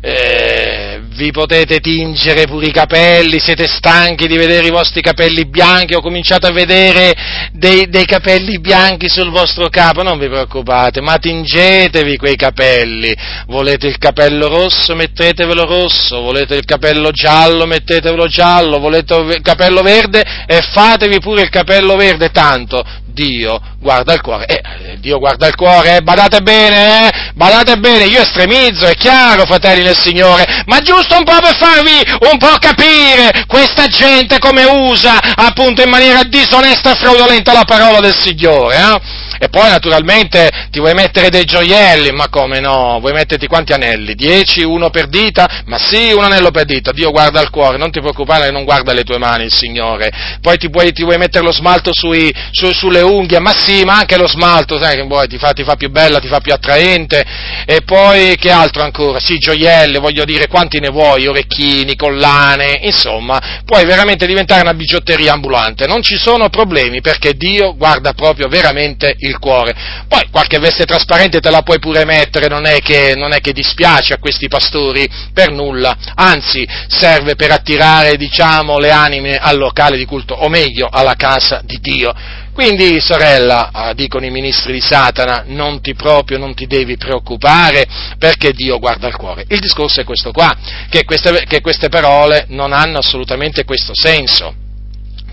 eh, vi potete tingere pure i capelli, siete stanchi di vedere i vostri capelli bianchi, ho cominciato a vedere dei, dei, capelli bianchi sul vostro capo, non vi preoccupate, ma tingetevi quei capelli, volete il capello rosso, mettetevelo rosso, volete il capello giallo, mettetevelo giallo, volete il capello verde e fatevi pure il capello verde, tanto Dio guarda il cuore. Eh, Dio guarda il cuore, eh? badate bene, eh? badate bene, io estremizzo, è chiaro, fratelli del Signore, ma giusto un po' per farvi un po' capire questa gente come usa appunto in maniera disonesta e fraudolenta la parola del Signore, eh? E poi naturalmente ti vuoi mettere dei gioielli, ma come no? Vuoi metterti quanti anelli? Dieci, uno per dita? Ma sì, un anello per dita, Dio guarda il cuore, non ti preoccupare, non guarda le tue mani il Signore. Poi ti, puoi, ti vuoi mettere lo smalto sui, su, sulle unghie, ma sì, ma anche lo smalto, sai che vuoi, ti fa, ti fa più bella, ti fa più attraente. E poi che altro ancora? Sì, gioielli, voglio dire, quanti ne vuoi? Orecchini, collane, insomma, puoi veramente diventare una bigiotteria ambulante. Non ci sono problemi perché Dio guarda proprio veramente il cuore. Poi qualche veste trasparente te la puoi pure mettere, non è che, non è che dispiace a questi pastori per nulla, anzi serve per attirare, diciamo, le anime al locale di culto, o meglio, alla casa di Dio. Quindi, sorella, ah, dicono i ministri di Satana, non ti proprio, non ti devi preoccupare perché Dio guarda il cuore. Il discorso è questo qua, che queste, che queste parole non hanno assolutamente questo senso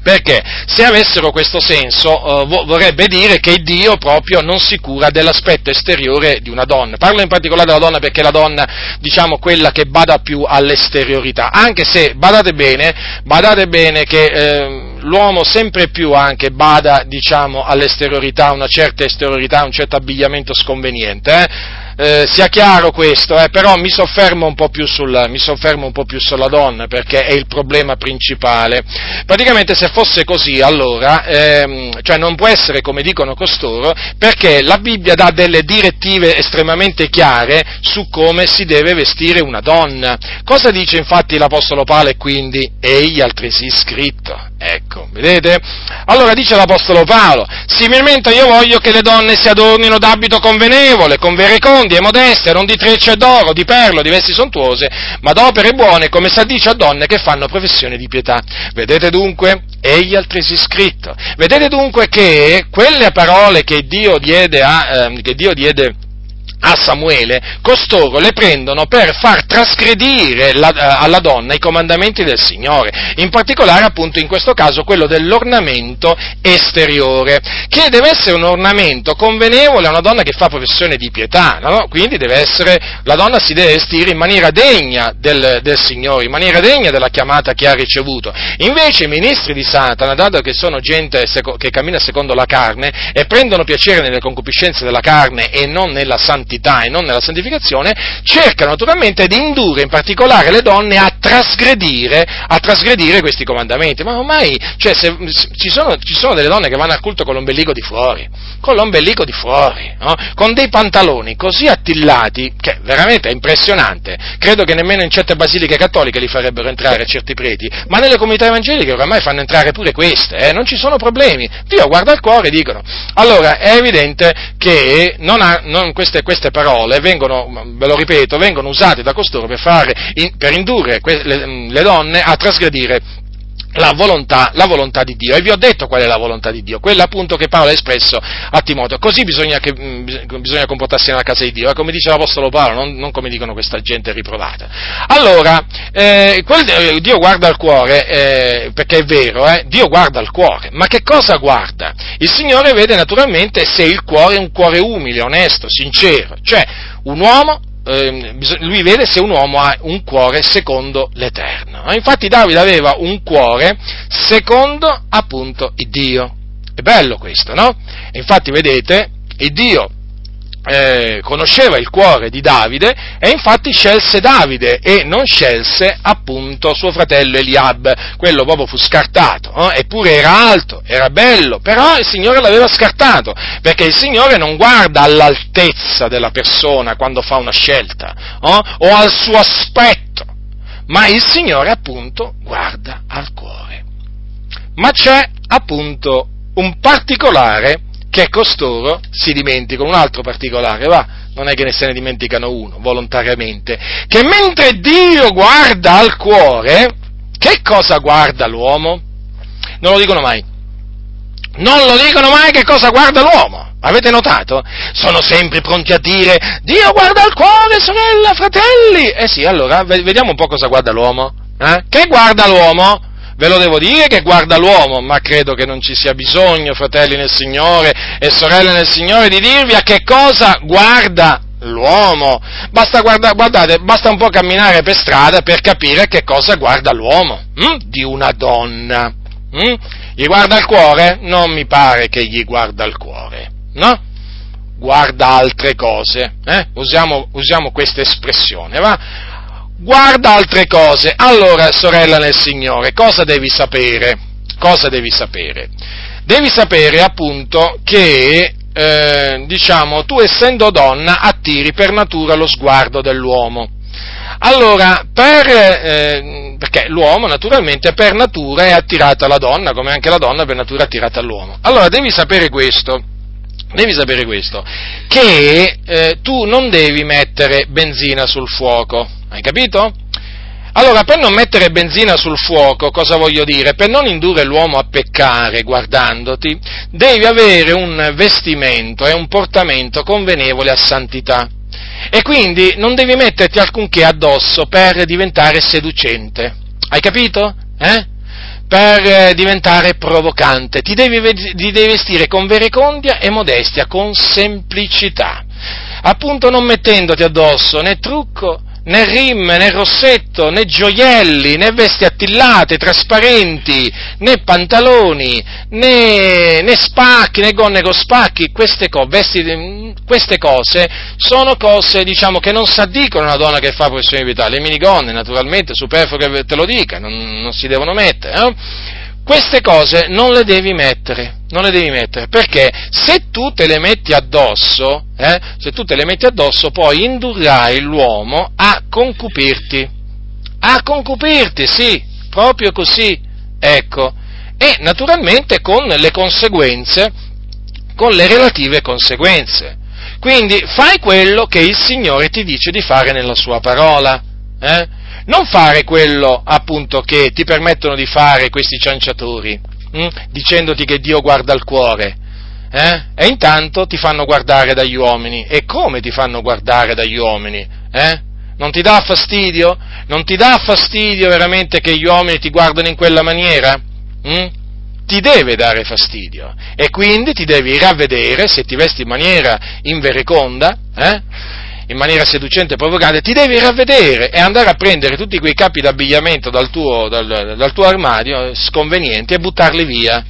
perché se avessero questo senso eh, vorrebbe dire che Dio proprio non si cura dell'aspetto esteriore di una donna. Parlo in particolare della donna perché è la donna, diciamo, quella che bada più all'esteriorità, anche se, badate bene, badate bene che eh, l'uomo sempre più anche bada, diciamo, all'esteriorità, una certa esteriorità, un certo abbigliamento sconveniente, eh? Eh, sia chiaro questo, eh, però mi soffermo, un po più sulla, mi soffermo un po' più sulla donna perché è il problema principale. Praticamente se fosse così allora, ehm, cioè non può essere come dicono costoro, perché la Bibbia dà delle direttive estremamente chiare su come si deve vestire una donna. Cosa dice infatti l'Apostolo Paolo e quindi egli altresì scritto? Ecco, vedete? Allora dice l'Apostolo Paolo, similmente io voglio che le donne si adornino d'abito convenevole, con vere conti e modeste, non di trecce d'oro, di perlo, di vesti sontuose, ma d'opere buone, come s'addice a donne che fanno professione di pietà. Vedete dunque? Egli altresì scritto. Vedete dunque che quelle parole che Dio diede a, eh, che Dio diede a Samuele, costoro le prendono per far trasgredire la, eh, alla donna i comandamenti del Signore, in particolare appunto in questo caso quello dell'ornamento esteriore, che deve essere un ornamento convenevole a una donna che fa professione di pietà, no? quindi essere, la donna si deve vestire in maniera degna del, del, Signore, in maniera degna della chiamata che ha ricevuto. Invece i ministri di Satana, dato che sono gente che cammina secondo la carne e prendono piacere nelle concupiscenze della carne e non nella santità, santità e non nella santificazione, cercano naturalmente di indurre in particolare le donne a trasgredire, a trasgredire questi comandamenti. Ma ormai, cioè, se, ci, sono, ci, sono, delle donne che vanno al culto con l'ombelico di fuori, con l'ombelico di fuori, no? con dei pantaloni così attillati, che veramente è impressionante. Credo che nemmeno in certe basiliche cattoliche li farebbero entrare certi preti, ma nelle comunità evangeliche oramai fanno entrare pure queste, eh? non ci sono problemi. Dio guarda il cuore, dicono. Allora, è evidente che ha, non, queste, queste, parole vengono, ve lo ripeto, vengono usate da costoro per, fare, per indurre le donne a trasgredire la volontà, la volontà, di Dio. E vi ho detto qual è la volontà di Dio, quella appunto che Paolo ha espresso a Timoteo. Così bisogna, che, mm, bisogna comportarsi nella casa di Dio, eh, come dice l'Apostolo Paolo, non, non, come dicono questa gente riprovata. Allora, eh, quel, eh, Dio guarda al cuore, eh, perché è vero, eh, Dio guarda al cuore, ma che cosa guarda? Il Signore vede naturalmente se il cuore è un cuore umile, onesto, sincero, cioè un uomo eh, lui vede se un uomo ha un cuore secondo l'Eterno. Infatti Davide aveva un cuore secondo appunto il Dio. È bello questo, no? infatti vedete, il Dio eh, conosceva il cuore di Davide e infatti scelse Davide e non scelse appunto suo fratello Eliab, quello proprio fu scartato, eh? eppure era alto, era bello, però il Signore l'aveva scartato, perché il Signore non guarda all'altezza della persona quando fa una scelta eh? o al suo aspetto, ma il Signore appunto guarda al cuore. Ma c'è appunto un particolare che costoro si dimenticano, un altro particolare, va, non è che ne se ne dimenticano uno, volontariamente, che mentre Dio guarda al cuore, che cosa guarda l'uomo? Non lo dicono mai. Non lo dicono mai che cosa guarda l'uomo. Avete notato? Sono sempre pronti a dire Dio guarda al cuore, sorella, fratelli. Eh sì, allora vediamo un po' cosa guarda l'uomo. Eh? Che guarda l'uomo? Ve lo devo dire che guarda l'uomo, ma credo che non ci sia bisogno, fratelli nel Signore e sorelle nel Signore, di dirvi a che cosa guarda l'uomo. Basta, guarda, guardate, basta un po' camminare per strada per capire che cosa guarda l'uomo hm? di una donna. Hm? Gli guarda il cuore? Non mi pare che gli guarda il cuore, no? Guarda altre cose, eh? usiamo, usiamo questa espressione, va? guarda altre cose. Allora, sorella nel Signore, cosa devi sapere? Cosa devi sapere? Devi sapere appunto che, eh, diciamo, tu essendo donna attiri per natura lo sguardo dell'uomo. Allora, per, eh, perché l'uomo naturalmente per natura è attirato alla donna, come anche la donna per natura è attirata all'uomo. Allora, devi sapere questo, devi sapere questo, che eh, tu non devi mettere benzina sul fuoco, hai capito? Allora, per non mettere benzina sul fuoco, cosa voglio dire? Per non indurre l'uomo a peccare guardandoti, devi avere un vestimento e un portamento convenevole a santità. E quindi non devi metterti alcunché addosso per diventare seducente. Hai capito? Eh? per eh, diventare provocante. Ti devi, ti devi vestire con verecondia e modestia, con semplicità. Appunto non mettendoti addosso né trucco, né rimme, né rossetto, né gioielli, né vesti attillate, trasparenti, né pantaloni, né, né spacchi, né gonne con spacchi, queste, co- vesti, queste, cose sono cose, diciamo, che non si addicono a una donna che fa professione vitale, le minigonne, naturalmente, superfluo che te lo dica, non, non si devono mettere, eh? Queste cose non le devi mettere, non le devi mettere, perché se tu te le metti addosso, eh, se tu te le metti addosso, poi indurrai l'uomo a concupirti, a concupirti, sì, proprio così, ecco, e naturalmente con le conseguenze, con le relative conseguenze. Quindi fai quello che il Signore ti dice di fare nella sua parola. Eh? Non fare quello appunto che ti permettono di fare questi cianciatori, hm? dicendoti che Dio guarda il cuore, eh? e intanto ti fanno guardare dagli uomini. E come ti fanno guardare dagli uomini? Eh? Non ti dà fastidio? Non ti dà fastidio veramente che gli uomini ti guardano in quella maniera? Hm? Ti deve dare fastidio e quindi ti devi ravvedere se ti vesti in maniera invereconda, eh? In maniera seducente e provocante, ti devi ravvedere e andare a prendere tutti quei capi d'abbigliamento dal tuo, dal, dal tuo armadio sconvenienti e buttarli via.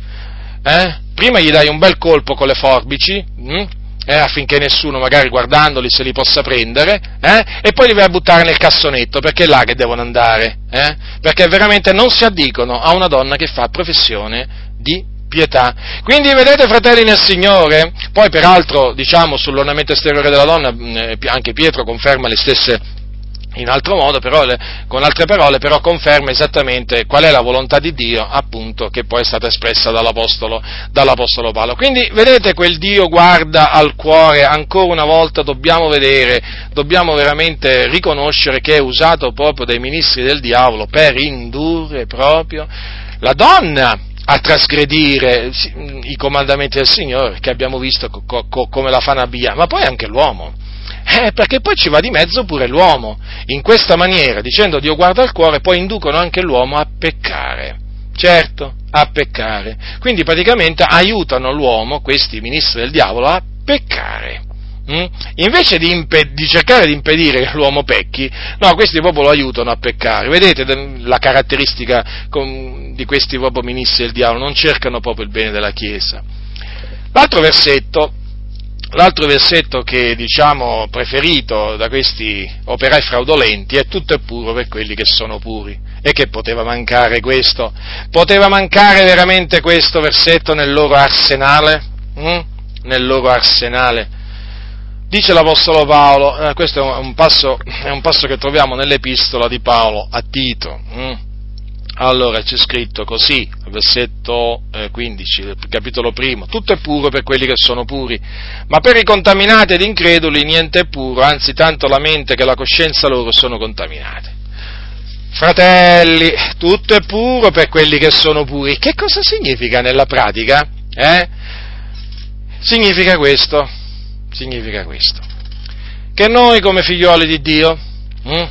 Eh? Prima gli dai un bel colpo con le forbici, hm? eh, affinché nessuno magari guardandoli se li possa prendere, eh, e poi li vai a buttare nel cassonetto, perché è là che devono andare, eh, perché veramente non si addicono a una donna che fa professione di pietà. Quindi vedete fratelli nel Signore, poi peraltro diciamo sull'ornamento esteriore della donna, eh, anche Pietro conferma le stesse in altro modo, però, con altre parole, però conferma esattamente qual è la volontà di Dio, appunto, che poi è stata espressa dall'Apostolo, dall'Apostolo Paolo. Quindi, vedete, quel Dio guarda al cuore, ancora una volta dobbiamo vedere, dobbiamo veramente riconoscere che è usato proprio dai ministri del diavolo per indurre proprio la donna a trasgredire i comandamenti del Signore, che abbiamo visto co- co- come la fanno abbiare, ma poi anche l'uomo. Eh, perché poi ci va di mezzo pure l'uomo. In questa maniera, dicendo Dio guarda al cuore, poi inducono anche l'uomo a peccare. Certo, a peccare. Quindi praticamente aiutano l'uomo, questi ministri del diavolo, a peccare. Mm? Invece di, impe- di, cercare di impedire che l'uomo pecchi, no, questi proprio lo aiutano a peccare. Vedete la caratteristica di questi proprio ministri del diavolo, non cercano proprio il bene della Chiesa. L'altro versetto L'altro versetto che diciamo preferito da questi operai fraudolenti è tutto è puro per quelli che sono puri. E che poteva mancare questo? Poteva mancare veramente questo versetto nel loro arsenale? Mm? Nel loro arsenale. Dice l'Apostolo Paolo, eh, questo è un, passo, è un, passo, che troviamo nell'epistola di Paolo a Tito. Mm? Allora c'è scritto così, versetto 15 del capitolo primo, tutto è puro per quelli che sono puri, ma per i contaminati ed increduli niente è puro, anzi tanto la mente che la coscienza loro sono contaminate. Fratelli, tutto è puro per quelli che sono puri. Che cosa significa nella pratica? Eh? Significa questo, significa questo, che noi come figlioli di Dio, hm,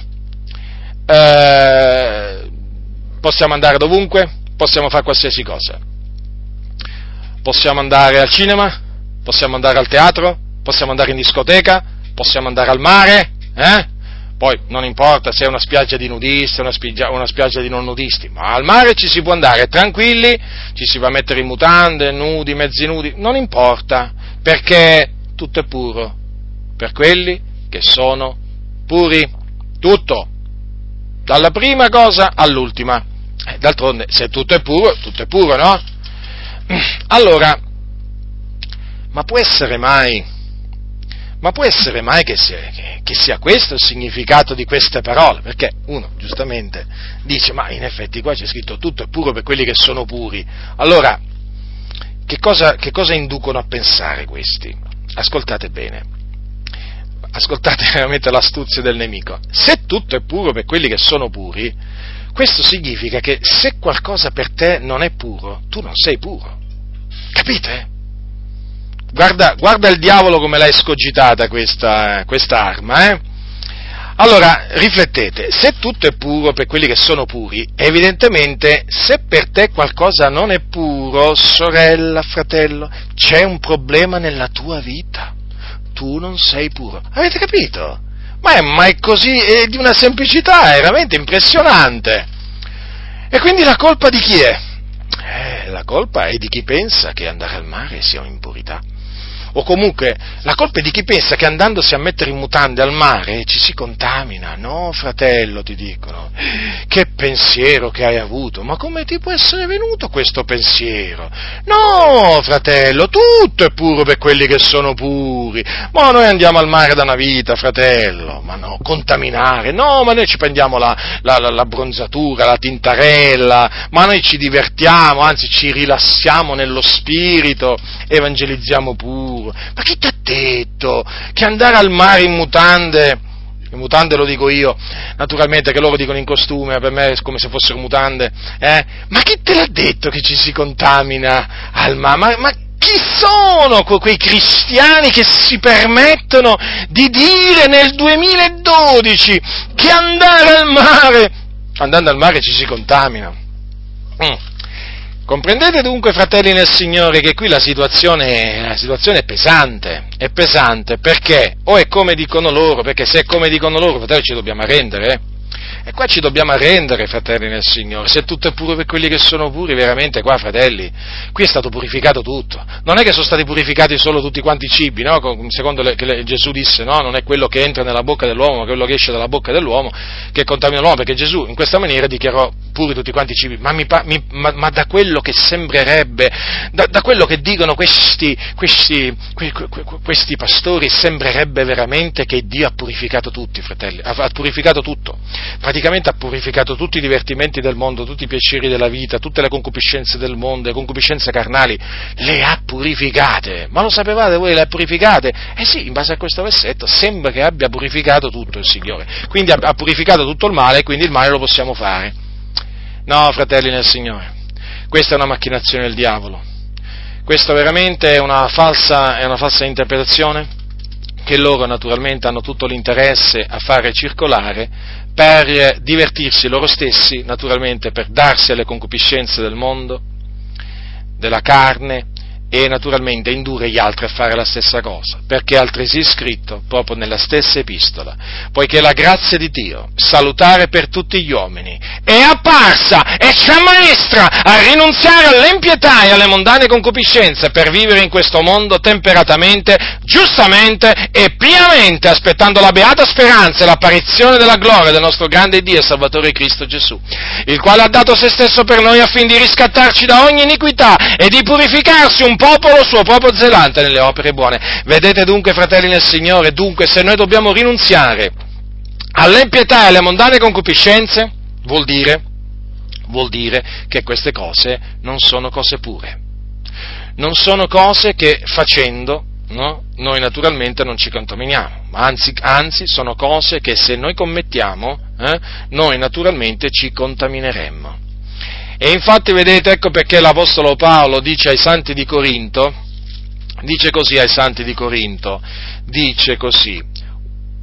eh, possiamo andare dovunque, possiamo fare qualsiasi cosa. Possiamo andare al cinema, possiamo andare al teatro, possiamo andare in discoteca, possiamo andare al mare, eh? Poi non importa se è una spiaggia di nudisti o una, una spiaggia di non nudisti, ma al mare ci si può andare tranquilli, ci si va a mettere in mutande, nudi, mezzi nudi, non importa, perché tutto è puro per quelli che sono puri. Tutto, dalla prima cosa all'ultima. Eh, d'altronde, se tutto è puro, tutto è puro, no? <clears throat> Allora, ma può essere mai, ma può essere mai che sia, che, che sia, questo il significato di queste parole? Perché uno, giustamente, dice, ma in effetti qua c'è scritto tutto è puro per quelli che sono puri. Allora, che cosa, che cosa inducono a pensare questi? Ascoltate bene ascoltate <laughs> veramente l'astuzia del nemico, se tutto è puro per quelli che sono puri, questo significa che se qualcosa per te non è puro, tu non sei puro. Capite? Guarda, guarda il diavolo come l'ha escogitata questa, questa arma, eh? Allora, riflettete, se tutto è puro per quelli che sono puri, evidentemente se per te qualcosa non è puro, sorella, fratello, c'è un problema nella tua vita. Tu non sei puro. Avete capito? Ma è, ma è così, è di una semplicità, è veramente impressionante. E quindi la colpa di chi è? Eh, la colpa è di chi pensa che andare al mare sia un'impurità o comunque la colpa è di chi pensa che andandosi a mettere in mutande al mare ci si contamina. No, fratello, ti dicono. Che pensiero che hai avuto? Ma come ti può essere venuto questo pensiero? No, fratello, tutto è puro per quelli che sono puri. Ma noi andiamo al mare da una vita, fratello. Ma no, contaminare. No, ma noi ci prendiamo la, la, la, la bronzatura, la tintarella, ma noi ci divertiamo, anzi ci rilassiamo nello spirito, evangelizziamo pure sicuro. Ma chi ti ha detto che andare al mare in mutande, in mutande lo dico io, naturalmente che loro dicono in costume, per me è come se fossero mutande, eh? Ma chi te l'ha detto che ci si contamina al mare? Ma, ma chi sono quei cristiani che si permettono di dire nel 2012 che andare al mare, andando al mare ci si contamina? Mm. Comprendete dunque, fratelli nel Signore, che qui la situazione, la situazione, è pesante, è pesante perché o è come dicono loro, perché se è come dicono loro, fratelli, ci dobbiamo arrendere, eh? E qua ci dobbiamo arrendere, fratelli nel Signore. Se tutto è puro per quelli che sono puri, veramente qua, fratelli, qui è stato purificato tutto. Non è che sono stati purificati solo tutti quanti i cibi, no? Secondo le, che Gesù disse, no? Non è quello che entra nella bocca dell'uomo, ma quello che esce dalla bocca dell'uomo che contamina l'uomo, perché Gesù in questa maniera dichiarò puri tutti quanti i cibi, ma, mi, mi, ma, ma da quello che sembrerebbe, da, da quello che dicono questi, questi, questi pastori, sembrerebbe veramente che Dio ha purificato tutti, fratelli, ha, ha purificato tutto, praticamente ha purificato tutti i divertimenti del mondo, tutti i piaceri della vita, tutte le concupiscenze del mondo, le concupiscenze carnali, le ha purificate, ma lo sapevate voi, le ha purificate? Eh sì, in base a questo versetto sembra che abbia purificato tutto il Signore, quindi ha, purificato tutto il male, quindi il male lo possiamo fare. No, fratelli nel Signore, questa è una macchinazione del diavolo. Questa veramente è una falsa, è una falsa interpretazione che loro naturalmente hanno tutto l'interesse a fare circolare per divertirsi loro stessi, naturalmente per darsi alle concupiscenze del mondo, della carne, e naturalmente indurre gli altri a fare la stessa cosa, perché altresì scritto proprio nella stessa epistola, poiché la grazia di Dio, salutare per tutti gli uomini, è apparsa e ci ammaestra a rinunziare all'impietà e alle mondane concupiscenze per vivere in questo mondo temperatamente, giustamente e pienamente, aspettando la beata speranza e l'apparizione della gloria del nostro grande Dio e Salvatore Cristo Gesù, il quale ha dato se stesso per noi affinché di riscattarci da ogni iniquità e di purificarsi un popolo suo proprio zelante nelle opere buone. Vedete dunque, fratelli nel Signore, dunque se noi dobbiamo rinunziare all'impietà e alle mondane concupiscenze, vuol dire, vuol dire che queste cose non sono cose pure. Non sono cose che facendo no, noi naturalmente non ci contaminiamo, anzi, anzi, sono cose che se noi commettiamo, eh, noi naturalmente ci contamineremmo. E infatti vedete, ecco perché l'Apostolo Paolo dice ai santi di Corinto, dice così ai santi di Corinto, dice così,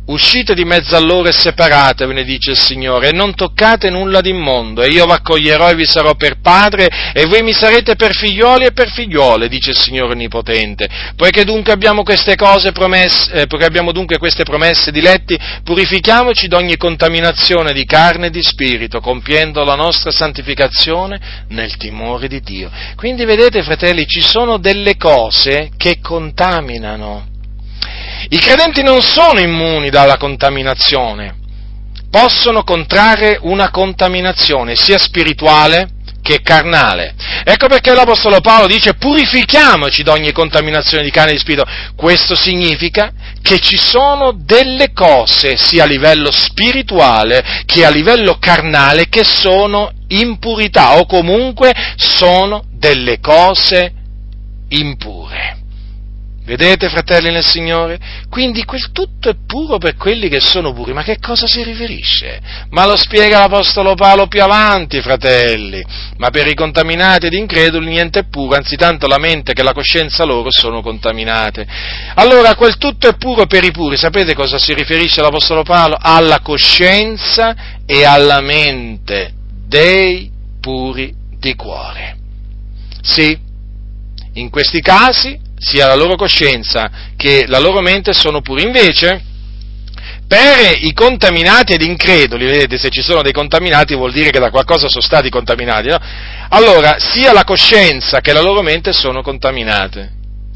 Uscite di mezzo a loro e separatevi, dice il Signore, e non toccate nulla d'immondo, e io vi accoglierò e vi sarò per padre, e voi mi sarete per figlioli e per figliole, dice il Signore Onnipotente. Poiché dunque abbiamo queste cose promesse, eh, poiché abbiamo dunque queste promesse diletti, purifichiamoci d'ogni contaminazione di carne e di spirito, compiendo la nostra santificazione nel timore di Dio. Quindi vedete, fratelli, ci sono delle cose che contaminano i credenti non sono immuni dalla contaminazione, possono contrarre una contaminazione sia spirituale che carnale. Ecco perché l'Apostolo Paolo dice purifichiamoci da ogni contaminazione di carne e di spirito. Questo significa che ci sono delle cose, sia a livello spirituale che a livello carnale, che sono impurità o comunque sono delle cose impure. Vedete, fratelli nel Signore? Quindi quel tutto è puro per quelli che sono puri. Ma che cosa si riferisce? Ma lo spiega l'Apostolo Paolo più avanti, fratelli. Ma per i contaminati ed increduli niente è puro, anzi tanto la mente che la coscienza loro sono contaminate. Allora, quel tutto è puro per i puri. Sapete cosa si riferisce l'Apostolo Paolo? Alla coscienza e alla mente dei puri di cuore. Sì, in questi casi sia la loro coscienza che la loro mente sono puri. Invece, per i contaminati ed increduli, vedete, se ci sono dei contaminati vuol dire che da qualcosa sono stati contaminati, no? Allora, sia la coscienza che la loro mente sono contaminate.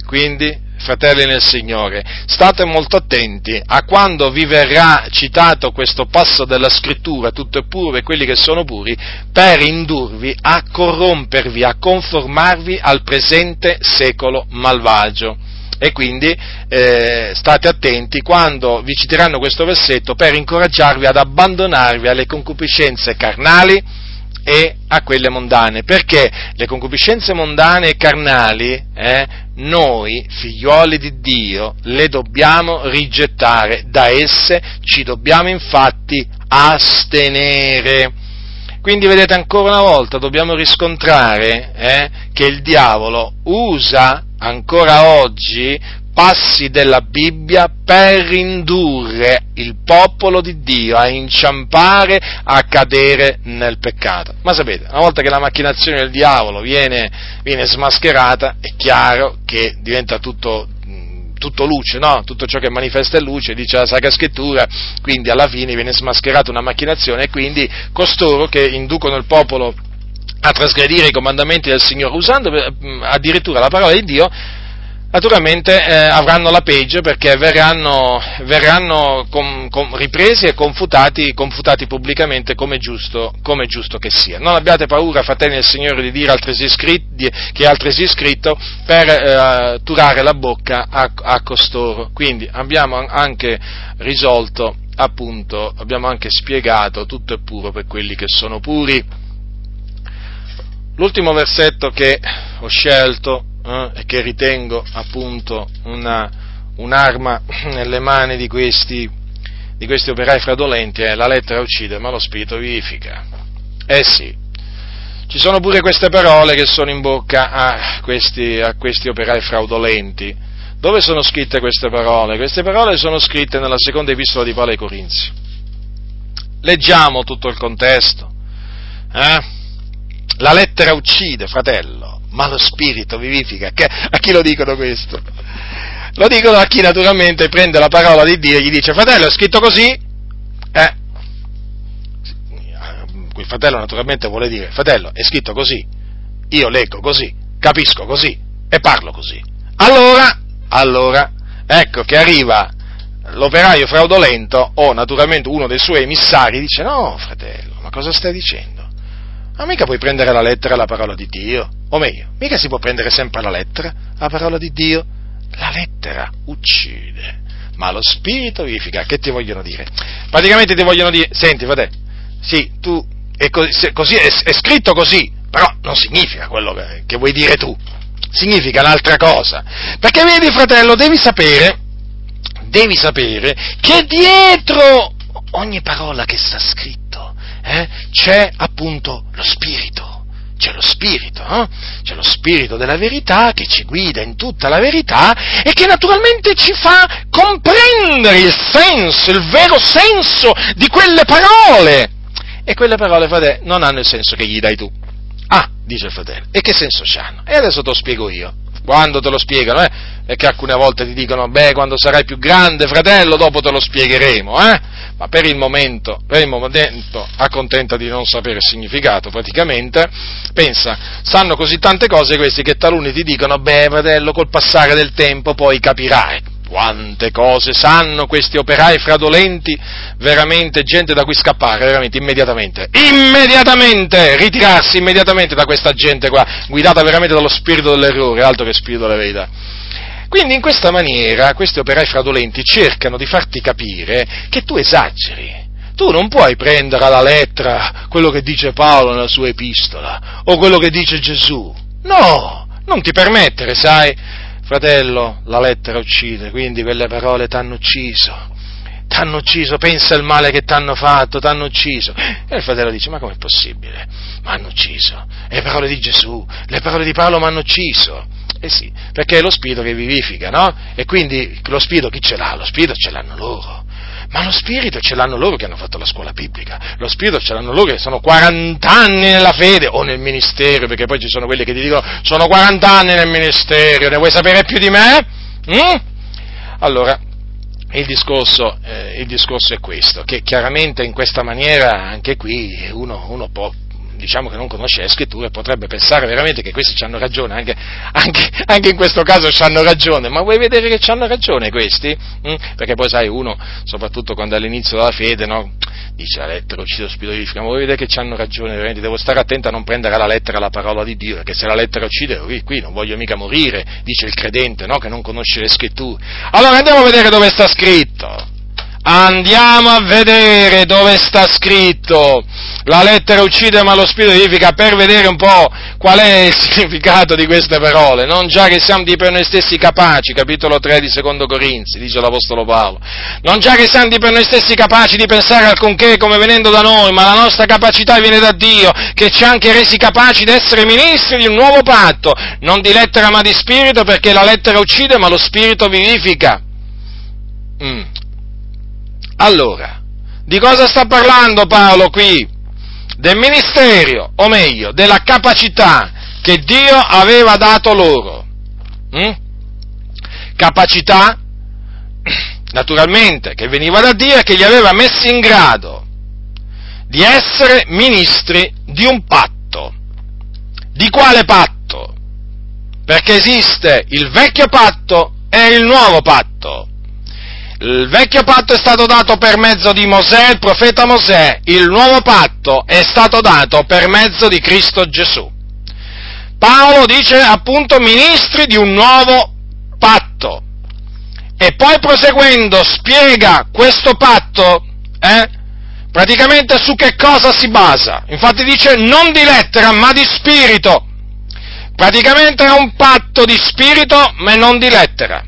Quindi, fratelli nel Signore, state molto attenti a quando vi verrà citato questo passo della scrittura, tutto è puro e quelli che sono puri, per indurvi a corrompervi, a conformarvi al presente secolo malvagio. E quindi eh, state attenti quando vi citeranno questo versetto per incoraggiarvi ad abbandonarvi alle concupiscenze carnali, e a quelle mondane, perché le concupiscenze mondane e carnali, eh, noi, figlioli di Dio, le dobbiamo rigettare, da esse ci dobbiamo infatti astenere. Quindi vedete ancora una volta dobbiamo riscontrare eh, che il diavolo usa ancora oggi passi della Bibbia per indurre il popolo di Dio a inciampare, a cadere nel peccato. Ma sapete, una volta che la macchinazione del diavolo viene, viene smascherata, è chiaro che diventa tutto tutto luce, no? Tutto ciò che manifesta è luce, dice la Sacra Scrittura, quindi alla fine viene smascherata una macchinazione e quindi costoro che inducono il popolo a trasgredire i comandamenti del Signore usando mm, addirittura la parola di Dio, naturalmente eh, avranno la peggio perché verranno, verranno com, com, ripresi e confutati, confutati pubblicamente come giusto, giusto, che sia. Non abbiate paura, fratelli del Signore, di dire altresì scritto, che è altresì scritto per eh, turare la bocca a, a costoro. Quindi abbiamo anche risolto, appunto, abbiamo anche spiegato tutto è puro per quelli che sono puri. L'ultimo versetto che ho scelto eh, e che ritengo appunto una, un'arma <laughs> nelle mani di questi, di questi operai fraudolenti è la lettera uccide ma lo spirito vivifica. Eh sì, ci sono pure queste parole che sono in bocca a questi, a questi operai fraudolenti. Dove sono scritte queste parole? Queste parole sono scritte nella seconda epistola di Paolo ai Corinzi. Leggiamo tutto il contesto. Eh? La lettera uccide, fratello, ma lo spirito vivifica. A chi lo dicono questo? Lo dicono a chi naturalmente prende la parola di Dio e gli dice, fratello, è scritto così? Eh, il fratello naturalmente vuole dire, fratello, è scritto così, io leggo così, capisco così e parlo così. Allora, allora, ecco che arriva l'operaio fraudolento o naturalmente uno dei suoi emissari dice, no, fratello, ma cosa stai dicendo? Ma mica puoi prendere la lettera la parola di Dio. O meglio, mica si può prendere sempre la lettera la parola di Dio. La lettera uccide, ma lo spirito vivifica. Che ti vogliono dire? Praticamente ti vogliono dire, senti, fratello, sì, tu, è così, così è, è, scritto così, però non significa quello che, che vuoi dire tu. Significa un'altra cosa. Perché vedi, fratello, devi sapere, devi sapere che dietro ogni parola che sta scritta, eh, c'è appunto lo Spirito. C'è lo Spirito, eh? c'è lo Spirito della verità che ci guida in tutta la verità e che naturalmente ci fa comprendere il senso, il vero senso di quelle parole. E quelle parole, fratello, non hanno il senso che gli dai tu. Ah, dice il fratello, e che senso hanno? E adesso te lo spiego io quando te lo spiegano, eh? Che alcune volte ti dicono, beh, quando sarai più grande, fratello, dopo te lo spiegheremo, eh? Ma per il momento, per il momento, accontenta di non sapere il significato, praticamente, pensa, sanno così tante cose questi che taluni ti dicono, beh, fratello, col passare del tempo poi capirai. Quante cose sanno questi operai fraudolenti, veramente gente da cui scappare, veramente immediatamente, immediatamente, ritirarsi immediatamente da questa gente qua, guidata veramente dallo spirito dell'errore, altro che spirito della verità. Quindi in questa maniera questi operai fraudolenti cercano di farti capire che tu esageri. Tu non puoi prendere alla lettera quello che dice Paolo nella sua epistola o quello che dice Gesù. No, non ti permettere, sai, Fratello, la lettera uccide, quindi quelle parole t'hanno ucciso. T'hanno ucciso, pensa al male che t'hanno fatto, t'hanno ucciso. E il fratello dice, ma com'è possibile? Mi hanno ucciso. E le parole di Gesù, le parole di Paolo mi hanno ucciso. Eh sì, perché è lo spirito che vivifica, no? E quindi lo spirito chi ce l'ha? Lo spirito ce l'hanno loro. Ma lo spirito ce l'hanno loro che hanno fatto la scuola biblica, lo spirito ce l'hanno loro che sono 40 anni nella fede o nel ministero, perché poi ci sono quelli che ti dicono sono 40 anni nel ministero, ne vuoi sapere più di me? Mm? Allora, il discorso, eh, il discorso, è questo, che chiaramente in questa maniera anche qui uno, uno può diciamo che non conosce le scritture potrebbe pensare veramente che questi hanno ragione, anche, anche, anche in questo caso hanno ragione, ma vuoi vedere che hanno ragione questi? Mm? Perché poi sai uno, soprattutto quando è all'inizio della fede, no? dice la lettera uccide lo spirito di ma vuoi vedere che hanno ragione, veramente devo stare attento a non prendere alla lettera la parola di Dio, perché se la lettera uccide, qui, qui non voglio mica morire, dice il credente, no? che non conosce le scritture. Allora andiamo a vedere dove sta scritto. Andiamo a vedere dove sta scritto. La lettera uccide ma lo spirito vivifica per vedere un po' qual è il <laughs> significato di queste parole. Non già che siamo di per noi stessi capaci, capitolo 3 di secondo Corinzi, dice l'Apostolo Paolo. Non già che siamo di per noi stessi capaci di pensare alcunché come venendo da noi, ma la nostra capacità viene da Dio, che ci ha anche resi capaci di essere ministri di un nuovo patto, non di lettera ma di spirito, perché la lettera uccide ma lo spirito vivifica. Mm. Allora, di cosa sta parlando Paolo qui? Del ministero, o meglio, della capacità che Dio aveva dato loro. Mm? capacità, <clears throat> naturalmente, che veniva da Dio e che li aveva messi in grado di essere ministri di un patto. Di quale patto? Perché esiste il vecchio patto e il nuovo patto. Il vecchio patto è stato dato per mezzo di Mosè, il profeta Mosè, il nuovo patto è stato dato per mezzo di Cristo Gesù. Paolo dice appunto ministri di un nuovo patto. E poi proseguendo spiega questo patto, eh, praticamente su che cosa si basa. Infatti dice non di lettera ma di spirito. Praticamente è un patto di spirito ma non di lettera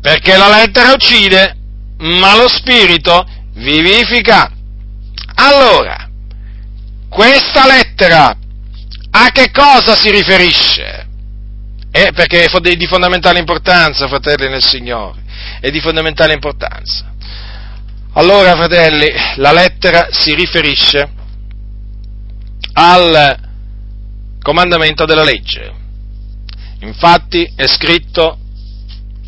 perché la lettera uccide, ma lo spirito vivifica. Allora, questa lettera a che cosa si riferisce? Eh, perché è di fondamentale importanza, fratelli nel Signore, è di fondamentale importanza. Allora, fratelli, la lettera si riferisce al comandamento della legge. Infatti è scritto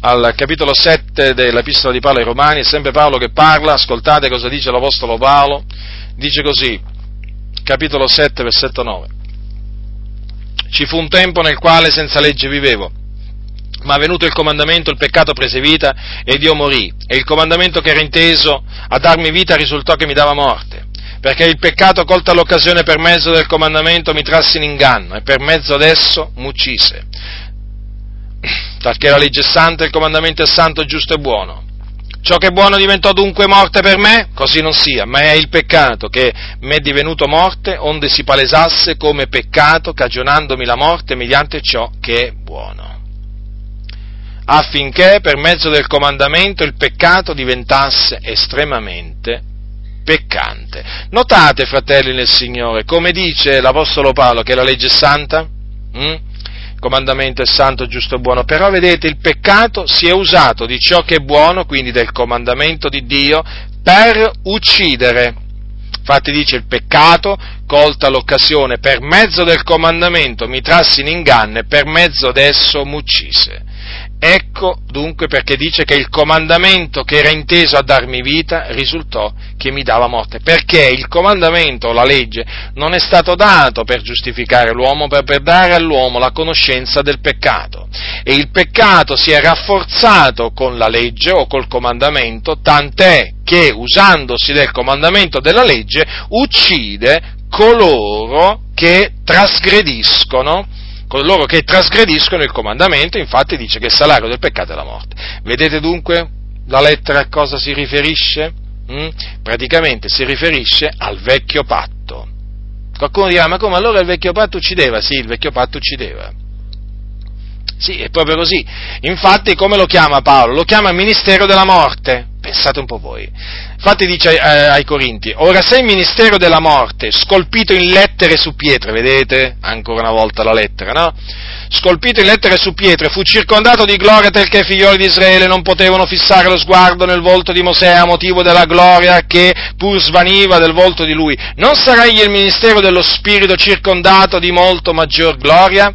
al capitolo 7 dell'Epistola di Paolo ai Romani, è sempre Paolo che parla, ascoltate cosa dice l'Apostolo Paolo, dice così, capitolo 7, versetto 9. Ci fu un tempo nel quale senza legge vivevo, ma venuto il comandamento il peccato prese vita ed io morì, e il comandamento che era inteso a darmi vita risultò che mi dava morte, perché il peccato colta l'occasione per mezzo del comandamento mi trasse in inganno e per mezzo adesso m'uccise talché la legge è santa, il comandamento è santo, giusto e buono. Ciò che è buono diventò dunque morte per me? Così non sia, ma è il peccato che mi è divenuto morte, onde si palesasse come peccato, cagionandomi la morte mediante ciò che è buono. Affinché per mezzo del comandamento il peccato diventasse estremamente peccante. Notate, fratelli nel Signore, come dice l'Apostolo Paolo che la legge è santa? Mm? Comandamento è santo, giusto e buono, però vedete il peccato si è usato di ciò che è buono, quindi del comandamento di Dio, per uccidere. Infatti dice il peccato, colta l'occasione per mezzo del comandamento, mi trassi in inganno e per mezzo d'esso m'uccise. Ecco dunque perché dice che il comandamento che era inteso a darmi vita risultò che mi dava morte, perché il comandamento o la legge non è stato dato per giustificare l'uomo, ma per dare all'uomo la conoscenza del peccato. E il peccato si è rafforzato con la legge o col comandamento, tant'è che usandosi del comandamento della legge uccide coloro che trasgrediscono coloro che trasgrediscono il comandamento, infatti dice che il salario del peccato è la morte. Vedete dunque la lettera a cosa si riferisce? Mm? Praticamente si riferisce al vecchio patto. Qualcuno dirà, ma come allora il vecchio patto uccideva? Sì, il vecchio patto uccideva. Sì, è proprio così. Infatti, come lo chiama Paolo? Lo chiama ministero della morte. Pensate un po' voi. Infatti dice ai, eh, ai Corinti, ora se il ministero della morte, scolpito in lettere su pietre, vedete? Ancora una volta la lettera, no? Scolpito in lettere su pietre, fu circondato di gloria tel che i figlioli di Israele non potevano fissare lo sguardo nel volto di Mosè a motivo della gloria che pur svaniva del volto di lui. Non sarà egli il ministero dello Spirito circondato di molto maggior gloria?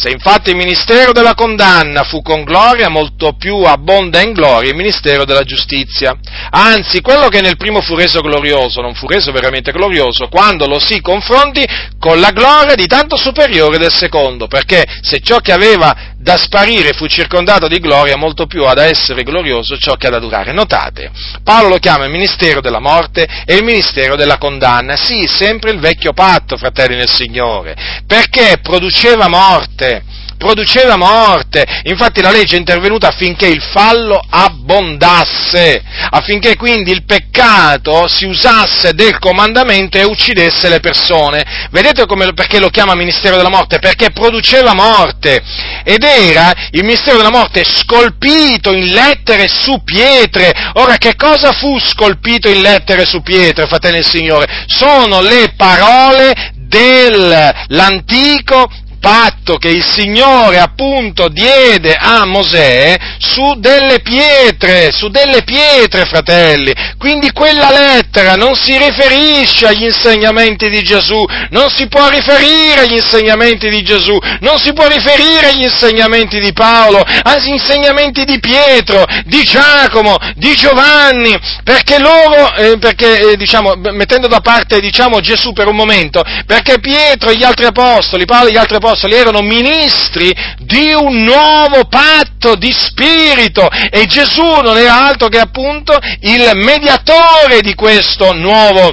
Se infatti il ministero della condanna fu con gloria, molto più abbonda in gloria il ministero della giustizia. Anzi, quello che nel primo fu reso glorioso, non fu reso veramente glorioso, quando lo si confronti con la gloria di tanto superiore del secondo, perché se ciò che aveva da sparire fu circondato di gloria, molto più ha da essere glorioso ciò che ha da durare. Notate, Paolo lo chiama il ministero della morte e il ministero della condanna. Sì, sempre il vecchio patto, fratelli nel Signore, perché produceva morte produceva morte. Infatti la legge è intervenuta affinché il fallo abbondasse, affinché quindi il peccato si usasse del comandamento e uccidesse le persone. Vedete come, perché lo chiama ministero della morte? Perché produceva morte ed era il ministero della morte scolpito in lettere su pietre. Ora che cosa fu scolpito in lettere su pietre, fratelli del Signore? Sono le parole dell'antico patto che il Signore appunto diede a Mosè su delle pietre, su delle pietre, fratelli. Quindi quella lettera non si riferisce agli insegnamenti di Gesù, non si può riferire agli insegnamenti di Gesù, non si può riferire agli insegnamenti di Paolo, agli insegnamenti di Pietro, di Giacomo, di Giovanni, perché loro, eh, perché, eh, diciamo, mettendo da parte, diciamo, Gesù per un momento, perché Pietro e gli altri apostoli, Paolo e gli altri apostoli erano ministri di un nuovo patto di spirito e Gesù non era altro che appunto il mediatore di questo nuovo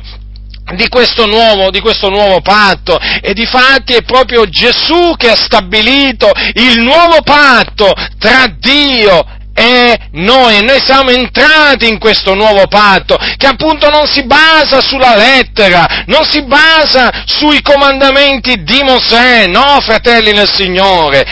di questo, nuovo, di questo nuovo patto. E di fatti è proprio Gesù che ha stabilito il nuovo patto tra Dio e noi, noi siamo entrati in questo nuovo patto, che appunto non si basa sulla lettera, non si basa sui comandamenti di Mosè, no, fratelli nel Signore.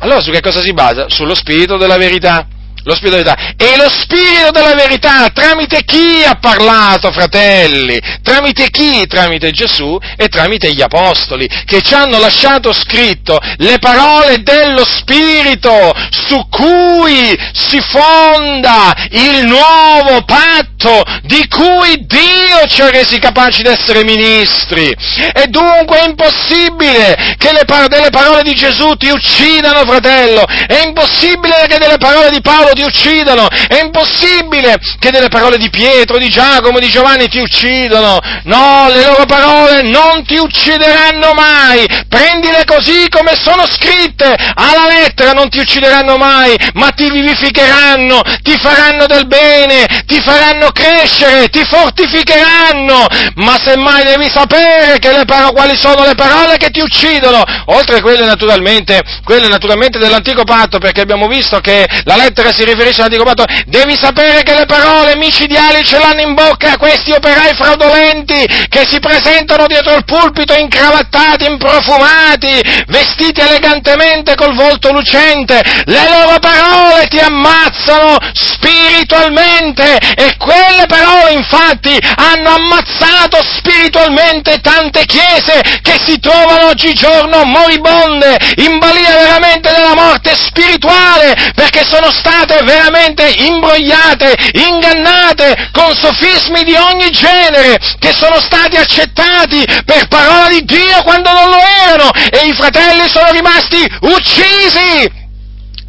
Allora su che cosa si basa? Sullo Spirito della verità. Lo Spirito. E lo Spirito della verità tramite chi ha parlato, fratelli? Tramite chi? Tramite Gesù e tramite gli Apostoli, che ci hanno lasciato scritto le parole dello Spirito su cui si fonda il nuovo patto di cui Dio ci ha resi capaci di essere ministri. E dunque è impossibile che le par- delle parole di Gesù ti uccidano, fratello. È impossibile che delle parole di Paolo ti uccidano, è impossibile che delle parole di Pietro, di Giacomo, di Giovanni ti uccidano, no, le loro parole non ti uccideranno mai, prendile così come sono scritte, alla lettera non ti uccideranno mai, ma ti vivificheranno, ti faranno del bene, ti faranno crescere, ti fortificheranno, ma semmai devi sapere paro- quali sono le parole che ti uccidono, oltre a quelle naturalmente, quelle naturalmente dell'antico patto, perché abbiamo visto che la lettera si si riferisce all'antico patto, devi sapere che le parole micidiali ce l'hanno in bocca questi operai fraudolenti che si presentano dietro il pulpito incravattati, improfumati, vestiti elegantemente col volto lucente. Le loro parole ti ammazzano spiritualmente e quelle parole infatti hanno ammazzato spiritualmente tante chiese che si trovano oggigiorno moribonde, in balia veramente della morte spirituale, perché sono state state veramente imbrogliate, ingannate con sofismi di ogni genere che sono stati accettati per parola di Dio quando non lo erano e i fratelli sono rimasti uccisi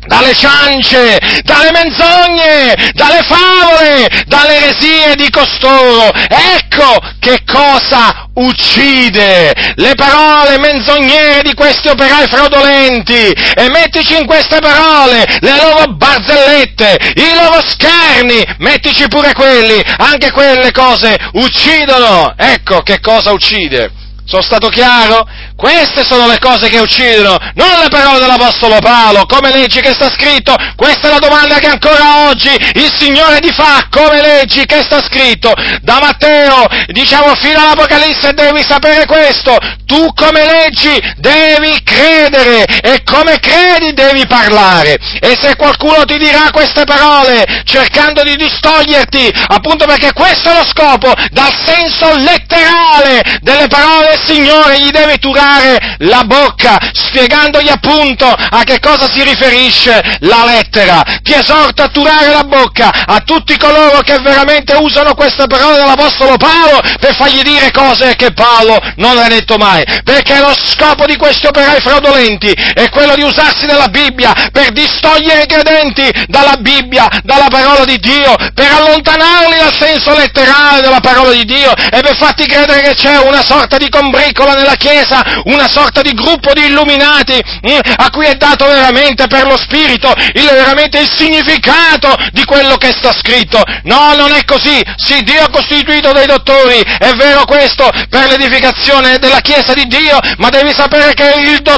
dalle ciance, dalle menzogne, dalle favole, dalle eresie di costoro. Ecco che cosa uccide le parole menzognere di questi operai fraudolenti e mettici in queste parole le loro barzellette, i loro scherni, mettici pure quelli, anche quelle cose uccidono. Ecco che cosa uccide. Sono stato chiaro? Queste sono le cose che uccidono, non le parole dell'Apostolo Paolo, come leggi che sta scritto? Questa è la domanda che ancora oggi il Signore ti fa, come leggi che sta scritto? Da Matteo, diciamo, fino all'Apocalisse devi sapere questo, tu come leggi devi credere e come credi devi parlare. E se qualcuno ti dirà queste parole cercando di distoglierti, appunto perché questo è lo scopo, dal senso letterale delle parole del Signore, gli devi turare la bocca, spiegandogli appunto a che cosa si riferisce la lettera. Ti esorto a turare la bocca a tutti coloro che veramente usano queste parole dell'Apostolo Paolo per fargli dire cose che Paolo non ha detto mai. Perché lo scopo di questi operai fraudolenti è quello di usarsi della Bibbia per distogliere i credenti dalla Bibbia, dalla parola di Dio, per allontanarli dal senso letterale della parola di Dio e per farti credere che c'è una sorta di combricola nella Chiesa, una sorta di gruppo di illuminati eh, a cui è dato veramente per lo Spirito il, veramente il significato di quello che sta scritto. No, non è così. Sì, Dio ha costituito dei dottori, è vero questo, per l'edificazione della Chiesa di Dio, ma devi sapere che il dottore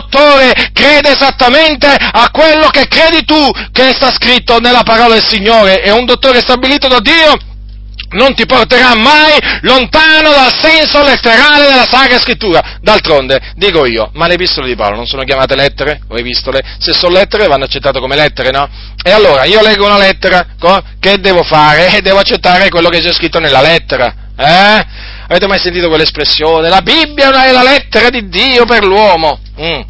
crede esattamente a quello che credi tu che sta scritto nella parola del Signore. È un dottore stabilito da Dio non ti porterà mai lontano dal senso letterale della Sacra Scrittura. D'altronde, dico io, ma le epistole di Paolo non sono chiamate lettere o epistole? Se sono lettere vanno accettate come lettere, no? E allora, io leggo una lettera, che devo fare? E <laughs> devo accettare quello che c'è scritto nella lettera, eh? Avete mai sentito quell'espressione? La Bibbia è la lettera di Dio per l'uomo. Mm.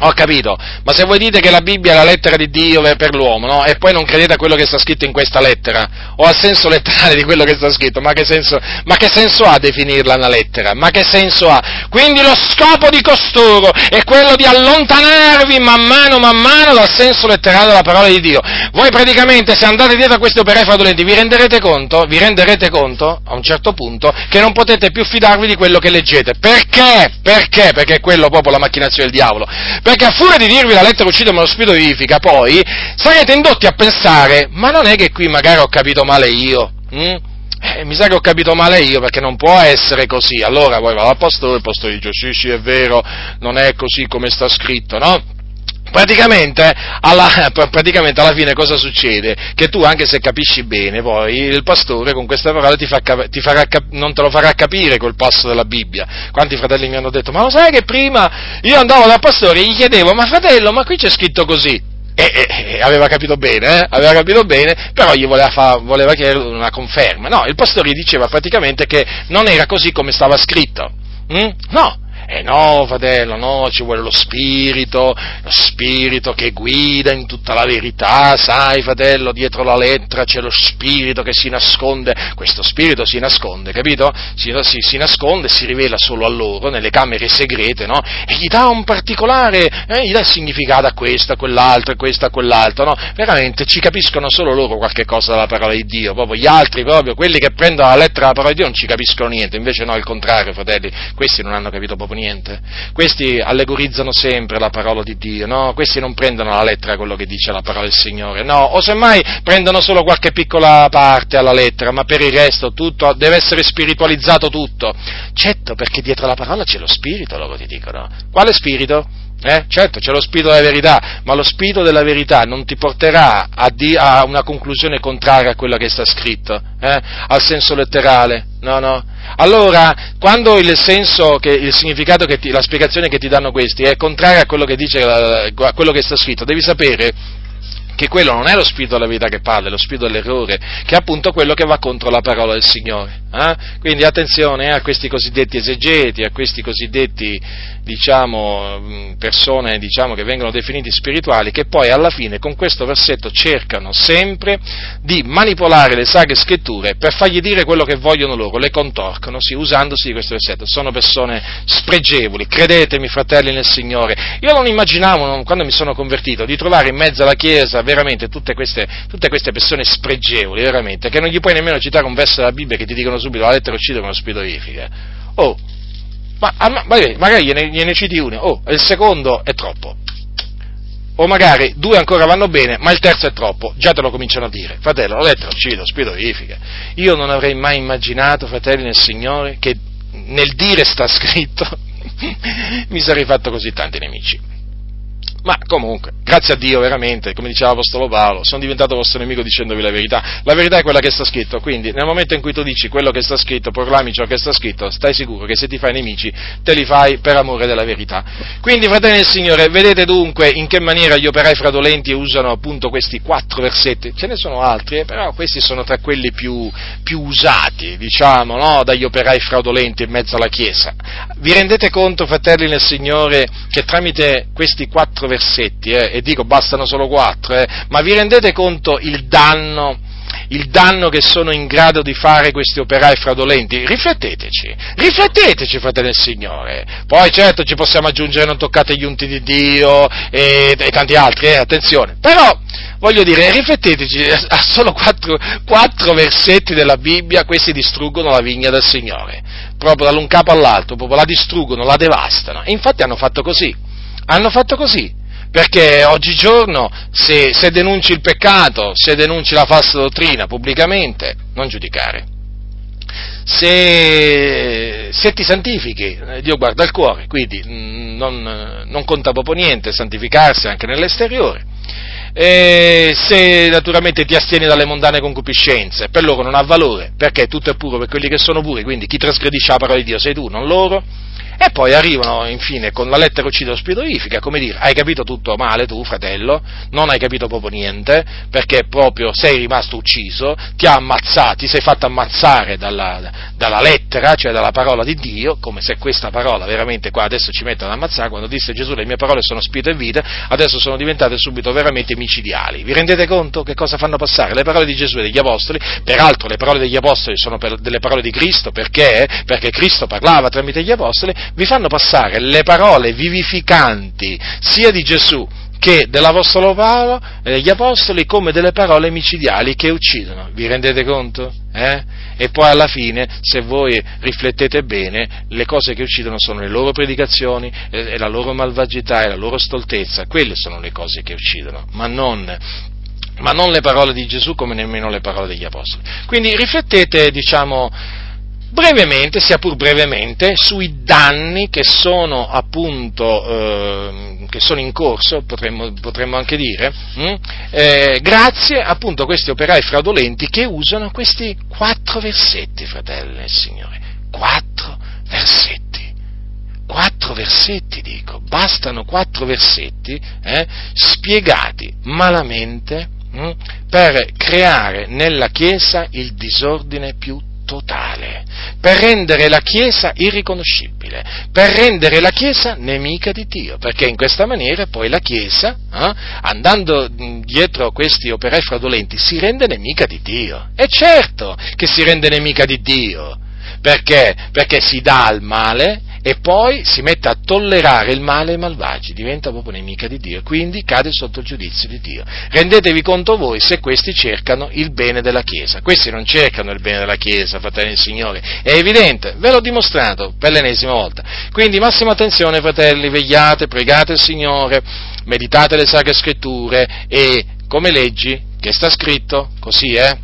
Ho capito, ma se voi dite che la Bibbia è la lettera di Dio per l'uomo, no? E poi non credete a quello che sta scritto in questa lettera, o al senso letterale di quello che sta scritto, ma che senso, ma che senso ha definirla una lettera? Ma che senso ha? Quindi lo scopo di costoro è quello di allontanarvi man mano, man mano dal senso letterale della parola di Dio. Voi praticamente, se andate dietro a questi operai fraudolenti, vi renderete conto, vi renderete conto, a un certo punto, che non potete più fidarvi di quello che leggete. Perché? Perché? Perché è quello proprio la macchinazione del diavolo perché a furia di dirvi la lettera uccide ma lo spirito vivifica, poi sarete indotti a pensare, ma non è che qui magari ho capito male io? Hm? Eh, mi sa che ho capito male io perché non può essere così. Allora poi va dal il pastore dice sì sì è vero, non è così come sta scritto, no? Praticamente alla, <laughs> praticamente alla, fine cosa succede? Che tu, anche se capisci bene, poi il pastore con queste parole ti, fa, ti farà, non te lo farà capire quel passo della Bibbia. Quanti fratelli mi hanno detto, ma lo sai che prima io andavo dal pastore e gli chiedevo, ma fratello, ma qui c'è scritto così? E, e, e aveva capito bene, eh? aveva capito bene, però gli voleva, fa, voleva chiedere una conferma. No, il pastore gli diceva praticamente che non era così come stava scritto. Mm? No, eh no, fratello, no, ci vuole lo spirito, lo spirito che guida in tutta la verità, sai, fratello, dietro la lettera c'è lo spirito che si nasconde, questo spirito si nasconde, capito? Si, si, si nasconde, si rivela solo a loro, nelle camere segrete, no? E gli dà un particolare, eh, gli dà significato a questo, a quell'altro, a questo, a quell'altro, no? Veramente ci capiscono solo loro qualche cosa dalla parola di Dio, proprio gli altri, proprio quelli che prendono la lettera della parola di Dio non ci capiscono niente, invece no, il contrario, fratelli, questi non hanno capito proprio niente. Questi allegorizzano sempre la parola di Dio, no? Questi non prendono la lettera quello che dice la parola del Signore, no? O semmai prendono solo qualche piccola parte alla lettera, ma per il resto tutto deve essere spiritualizzato tutto. Certo, perché dietro la parola c'è lo spirito, loro ti dicono. Quale spirito? Eh? Certo, c'è lo spirito della verità, ma lo spirito della verità non ti porterà a, di- a una conclusione contraria a quella che sta scritto, eh? al senso letterale. No, no. Allora, quando il senso, che, il significato, che ti, la spiegazione che ti danno questi è contraria a quello che, dice, a quello che sta scritto, devi sapere che quello non è lo spirito della verità che parla, è lo spirito dell'errore, che è appunto quello che va contro la parola del Signore. Eh? Quindi attenzione eh, a questi cosiddetti esegeti, a questi cosiddetti diciamo, persone diciamo, che vengono definiti spirituali, che poi alla fine con questo versetto cercano sempre di manipolare le sacre scritture per fargli dire quello che vogliono loro, le contorcono, sì, usandosi di questo versetto. Sono persone spregevoli, credetemi fratelli nel Signore. Io non immaginavo, quando mi sono convertito, di trovare in mezzo alla Chiesa veramente tutte queste, tutte queste persone spregevoli, veramente, che non gli puoi nemmeno citare un verso della Bibbia che ti dicono subito la lettera uccide con lo spirito. Oh, ma, ma magari gliene, gliene citi uno, oh, il secondo è troppo. O magari due ancora vanno bene, ma il terzo è troppo, già te lo cominciano a dire. Fratello, la lettera uccide, lo spirito vivifica. Io non avrei mai immaginato, fratelli nel Signore, che nel dire sta scritto <laughs> mi sarei fatto così tanti nemici. Ma comunque, grazie a Dio veramente, come diceva l'Apostolo Paolo, sono diventato vostro nemico dicendovi la verità. La verità è quella che sta scritto, quindi nel momento in cui tu dici quello che sta scritto, proclami ciò che sta scritto, stai sicuro che se ti fai nemici, te li fai per amore della verità. Quindi, fratelli del Signore, vedete dunque in che maniera gli operai fraudolenti usano appunto questi quattro versetti. Ce ne sono altri, eh, però questi sono tra quelli più, più usati, diciamo, no? dagli operai fraudolenti in mezzo alla Chiesa. Vi rendete conto, fratelli nel Signore, che tramite questi quattro versetti versetti, eh, e dico bastano solo quattro, eh, ma vi rendete conto il danno, il danno che sono in grado di fare questi operai fraudolenti? Rifletteteci, rifletteteci, fratelli del Signore. Poi certo ci possiamo aggiungere non toccate gli unti di Dio e, e tanti altri, eh, attenzione, però voglio dire, rifletteteci, a solo quattro, quattro versetti della Bibbia questi distruggono la vigna del Signore, proprio dall'un capo all'altro, proprio la distruggono, la devastano, e infatti hanno fatto così, hanno fatto così perché oggigiorno se, se denunci il peccato, se denunci la falsa dottrina pubblicamente, non giudicare. Se, se, ti santifichi, eh, Dio guarda il cuore, quindi mm, non, non conta proprio niente santificarsi anche nell'esteriore. E se naturalmente ti astieni dalle mondane concupiscenze, per loro non ha valore, perché tutto è puro per quelli che sono puri, quindi chi trasgredisce la parola di Dio sei tu, non loro E poi arrivano infine con la lettera uccido-spidorifica, come dire, hai capito tutto male tu, fratello, non hai capito proprio niente, perché proprio sei rimasto ucciso, ti ha ammazzato, ti sei fatto ammazzare dalla, dalla lettera, cioè dalla parola di Dio, come se questa parola veramente qua adesso ci mettono ad ammazzare, quando disse Gesù le mie parole sono spirito e vita, adesso sono diventate subito veramente micidiali. Vi rendete conto che cosa fanno passare? Le parole di Gesù e degli Apostoli, peraltro le parole degli Apostoli sono delle parole di Cristo, perché? Perché Cristo parlava tramite gli Apostoli, vi fanno passare le parole vivificanti sia di Gesù che dell'Apostolo Paolo e degli Apostoli come delle parole micidiali che uccidono. Vi rendete conto? Eh? E poi alla fine, se voi riflettete bene, le cose che uccidono sono le loro predicazioni, e la loro malvagità e la loro stoltezza, quelle sono le cose che uccidono, ma non ma non le parole di Gesù come nemmeno le parole degli Apostoli. Quindi riflettete, diciamo, brevemente, sia pur brevemente, sui danni che sono appunto eh, che sono in corso, potremmo, potremmo anche dire, hm? eh, grazie appunto a questi operai fraudolenti che usano questi quattro versetti, fratelli del Signore, quattro versetti. Quattro versetti, dico, bastano quattro versetti eh, spiegati malamente hm? per creare nella Chiesa il disordine più totale, per rendere la Chiesa irriconoscibile, per rendere la Chiesa nemica di Dio, perché in questa maniera poi la Chiesa, eh, andando dietro questi operai fraudolenti, si rende nemica di Dio. E certo che si rende nemica di Dio, perché? Perché si dà al male e poi si mette a tollerare il male ai malvagi, diventa proprio nemica di Dio, quindi cade sotto il giudizio di Dio. Rendetevi conto voi se questi cercano il bene della Chiesa. Questi non cercano il bene della Chiesa, fratelli del Signore, è evidente, ve l'ho dimostrato per l'ennesima volta. Quindi massima attenzione, fratelli, vegliate, pregate il Signore, meditate le sacre scritture e come leggi, che sta scritto, così eh?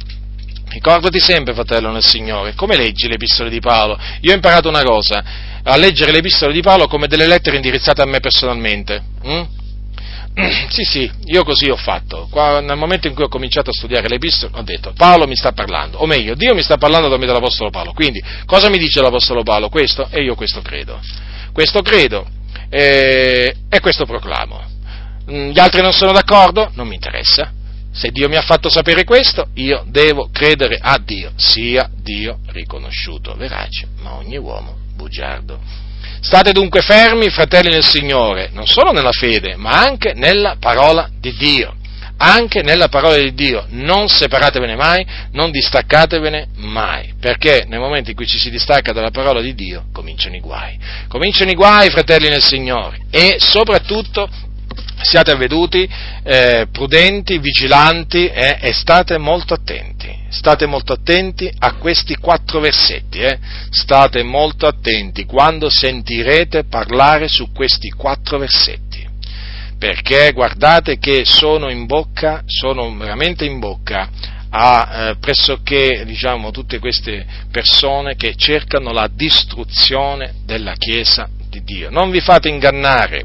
Ricordati sempre, fratello nel Signore, come leggi le epistole di Paolo? Io ho imparato una cosa, a leggere le epistole di Paolo come delle lettere indirizzate a me personalmente. Mm? <clears throat> Sì, sì, io così ho fatto. Qua, nel momento in cui ho cominciato a studiare le epistole, ho detto, Paolo mi sta parlando, o meglio, Dio mi sta parlando da me dell'Apostolo Paolo. Quindi, cosa mi dice l'Apostolo Paolo? Questo, e io questo credo. Questo credo, eh, e questo proclamo. Mm, gli altri non sono d'accordo? Non mi interessa. Se Dio mi ha fatto sapere questo, io devo credere a Dio, sia Dio riconosciuto verace, ma ogni uomo bugiardo. State dunque fermi, fratelli nel Signore, non solo nella fede, ma anche nella parola di Dio. Anche nella parola di Dio, non separatevene mai, non distaccatevene mai, perché nel momento in cui ci si distacca dalla parola di Dio cominciano i guai. Cominciano i guai, fratelli nel Signore, e soprattutto siate avveduti, eh, prudenti, vigilanti eh, e state molto attenti. State molto attenti a questi quattro versetti, eh? state molto attenti quando sentirete parlare su questi quattro versetti, perché guardate che sono in bocca, sono veramente in bocca a eh, pressoché diciamo, tutte queste persone che cercano la distruzione della Chiesa di Dio. Non vi fate ingannare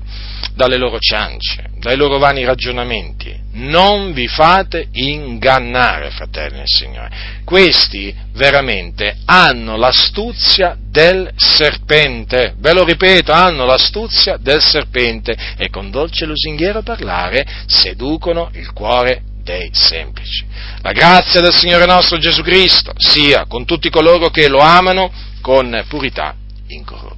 dalle loro ciance, dai loro vani ragionamenti. Non vi fate ingannare, fratelli del Signore. Questi veramente hanno l'astuzia del serpente, ve lo ripeto, hanno l'astuzia del serpente e con dolce lusinghiero parlare seducono il cuore dei semplici. La grazia del Signore nostro Gesù Cristo sia con tutti coloro che lo amano con purità incorrotta.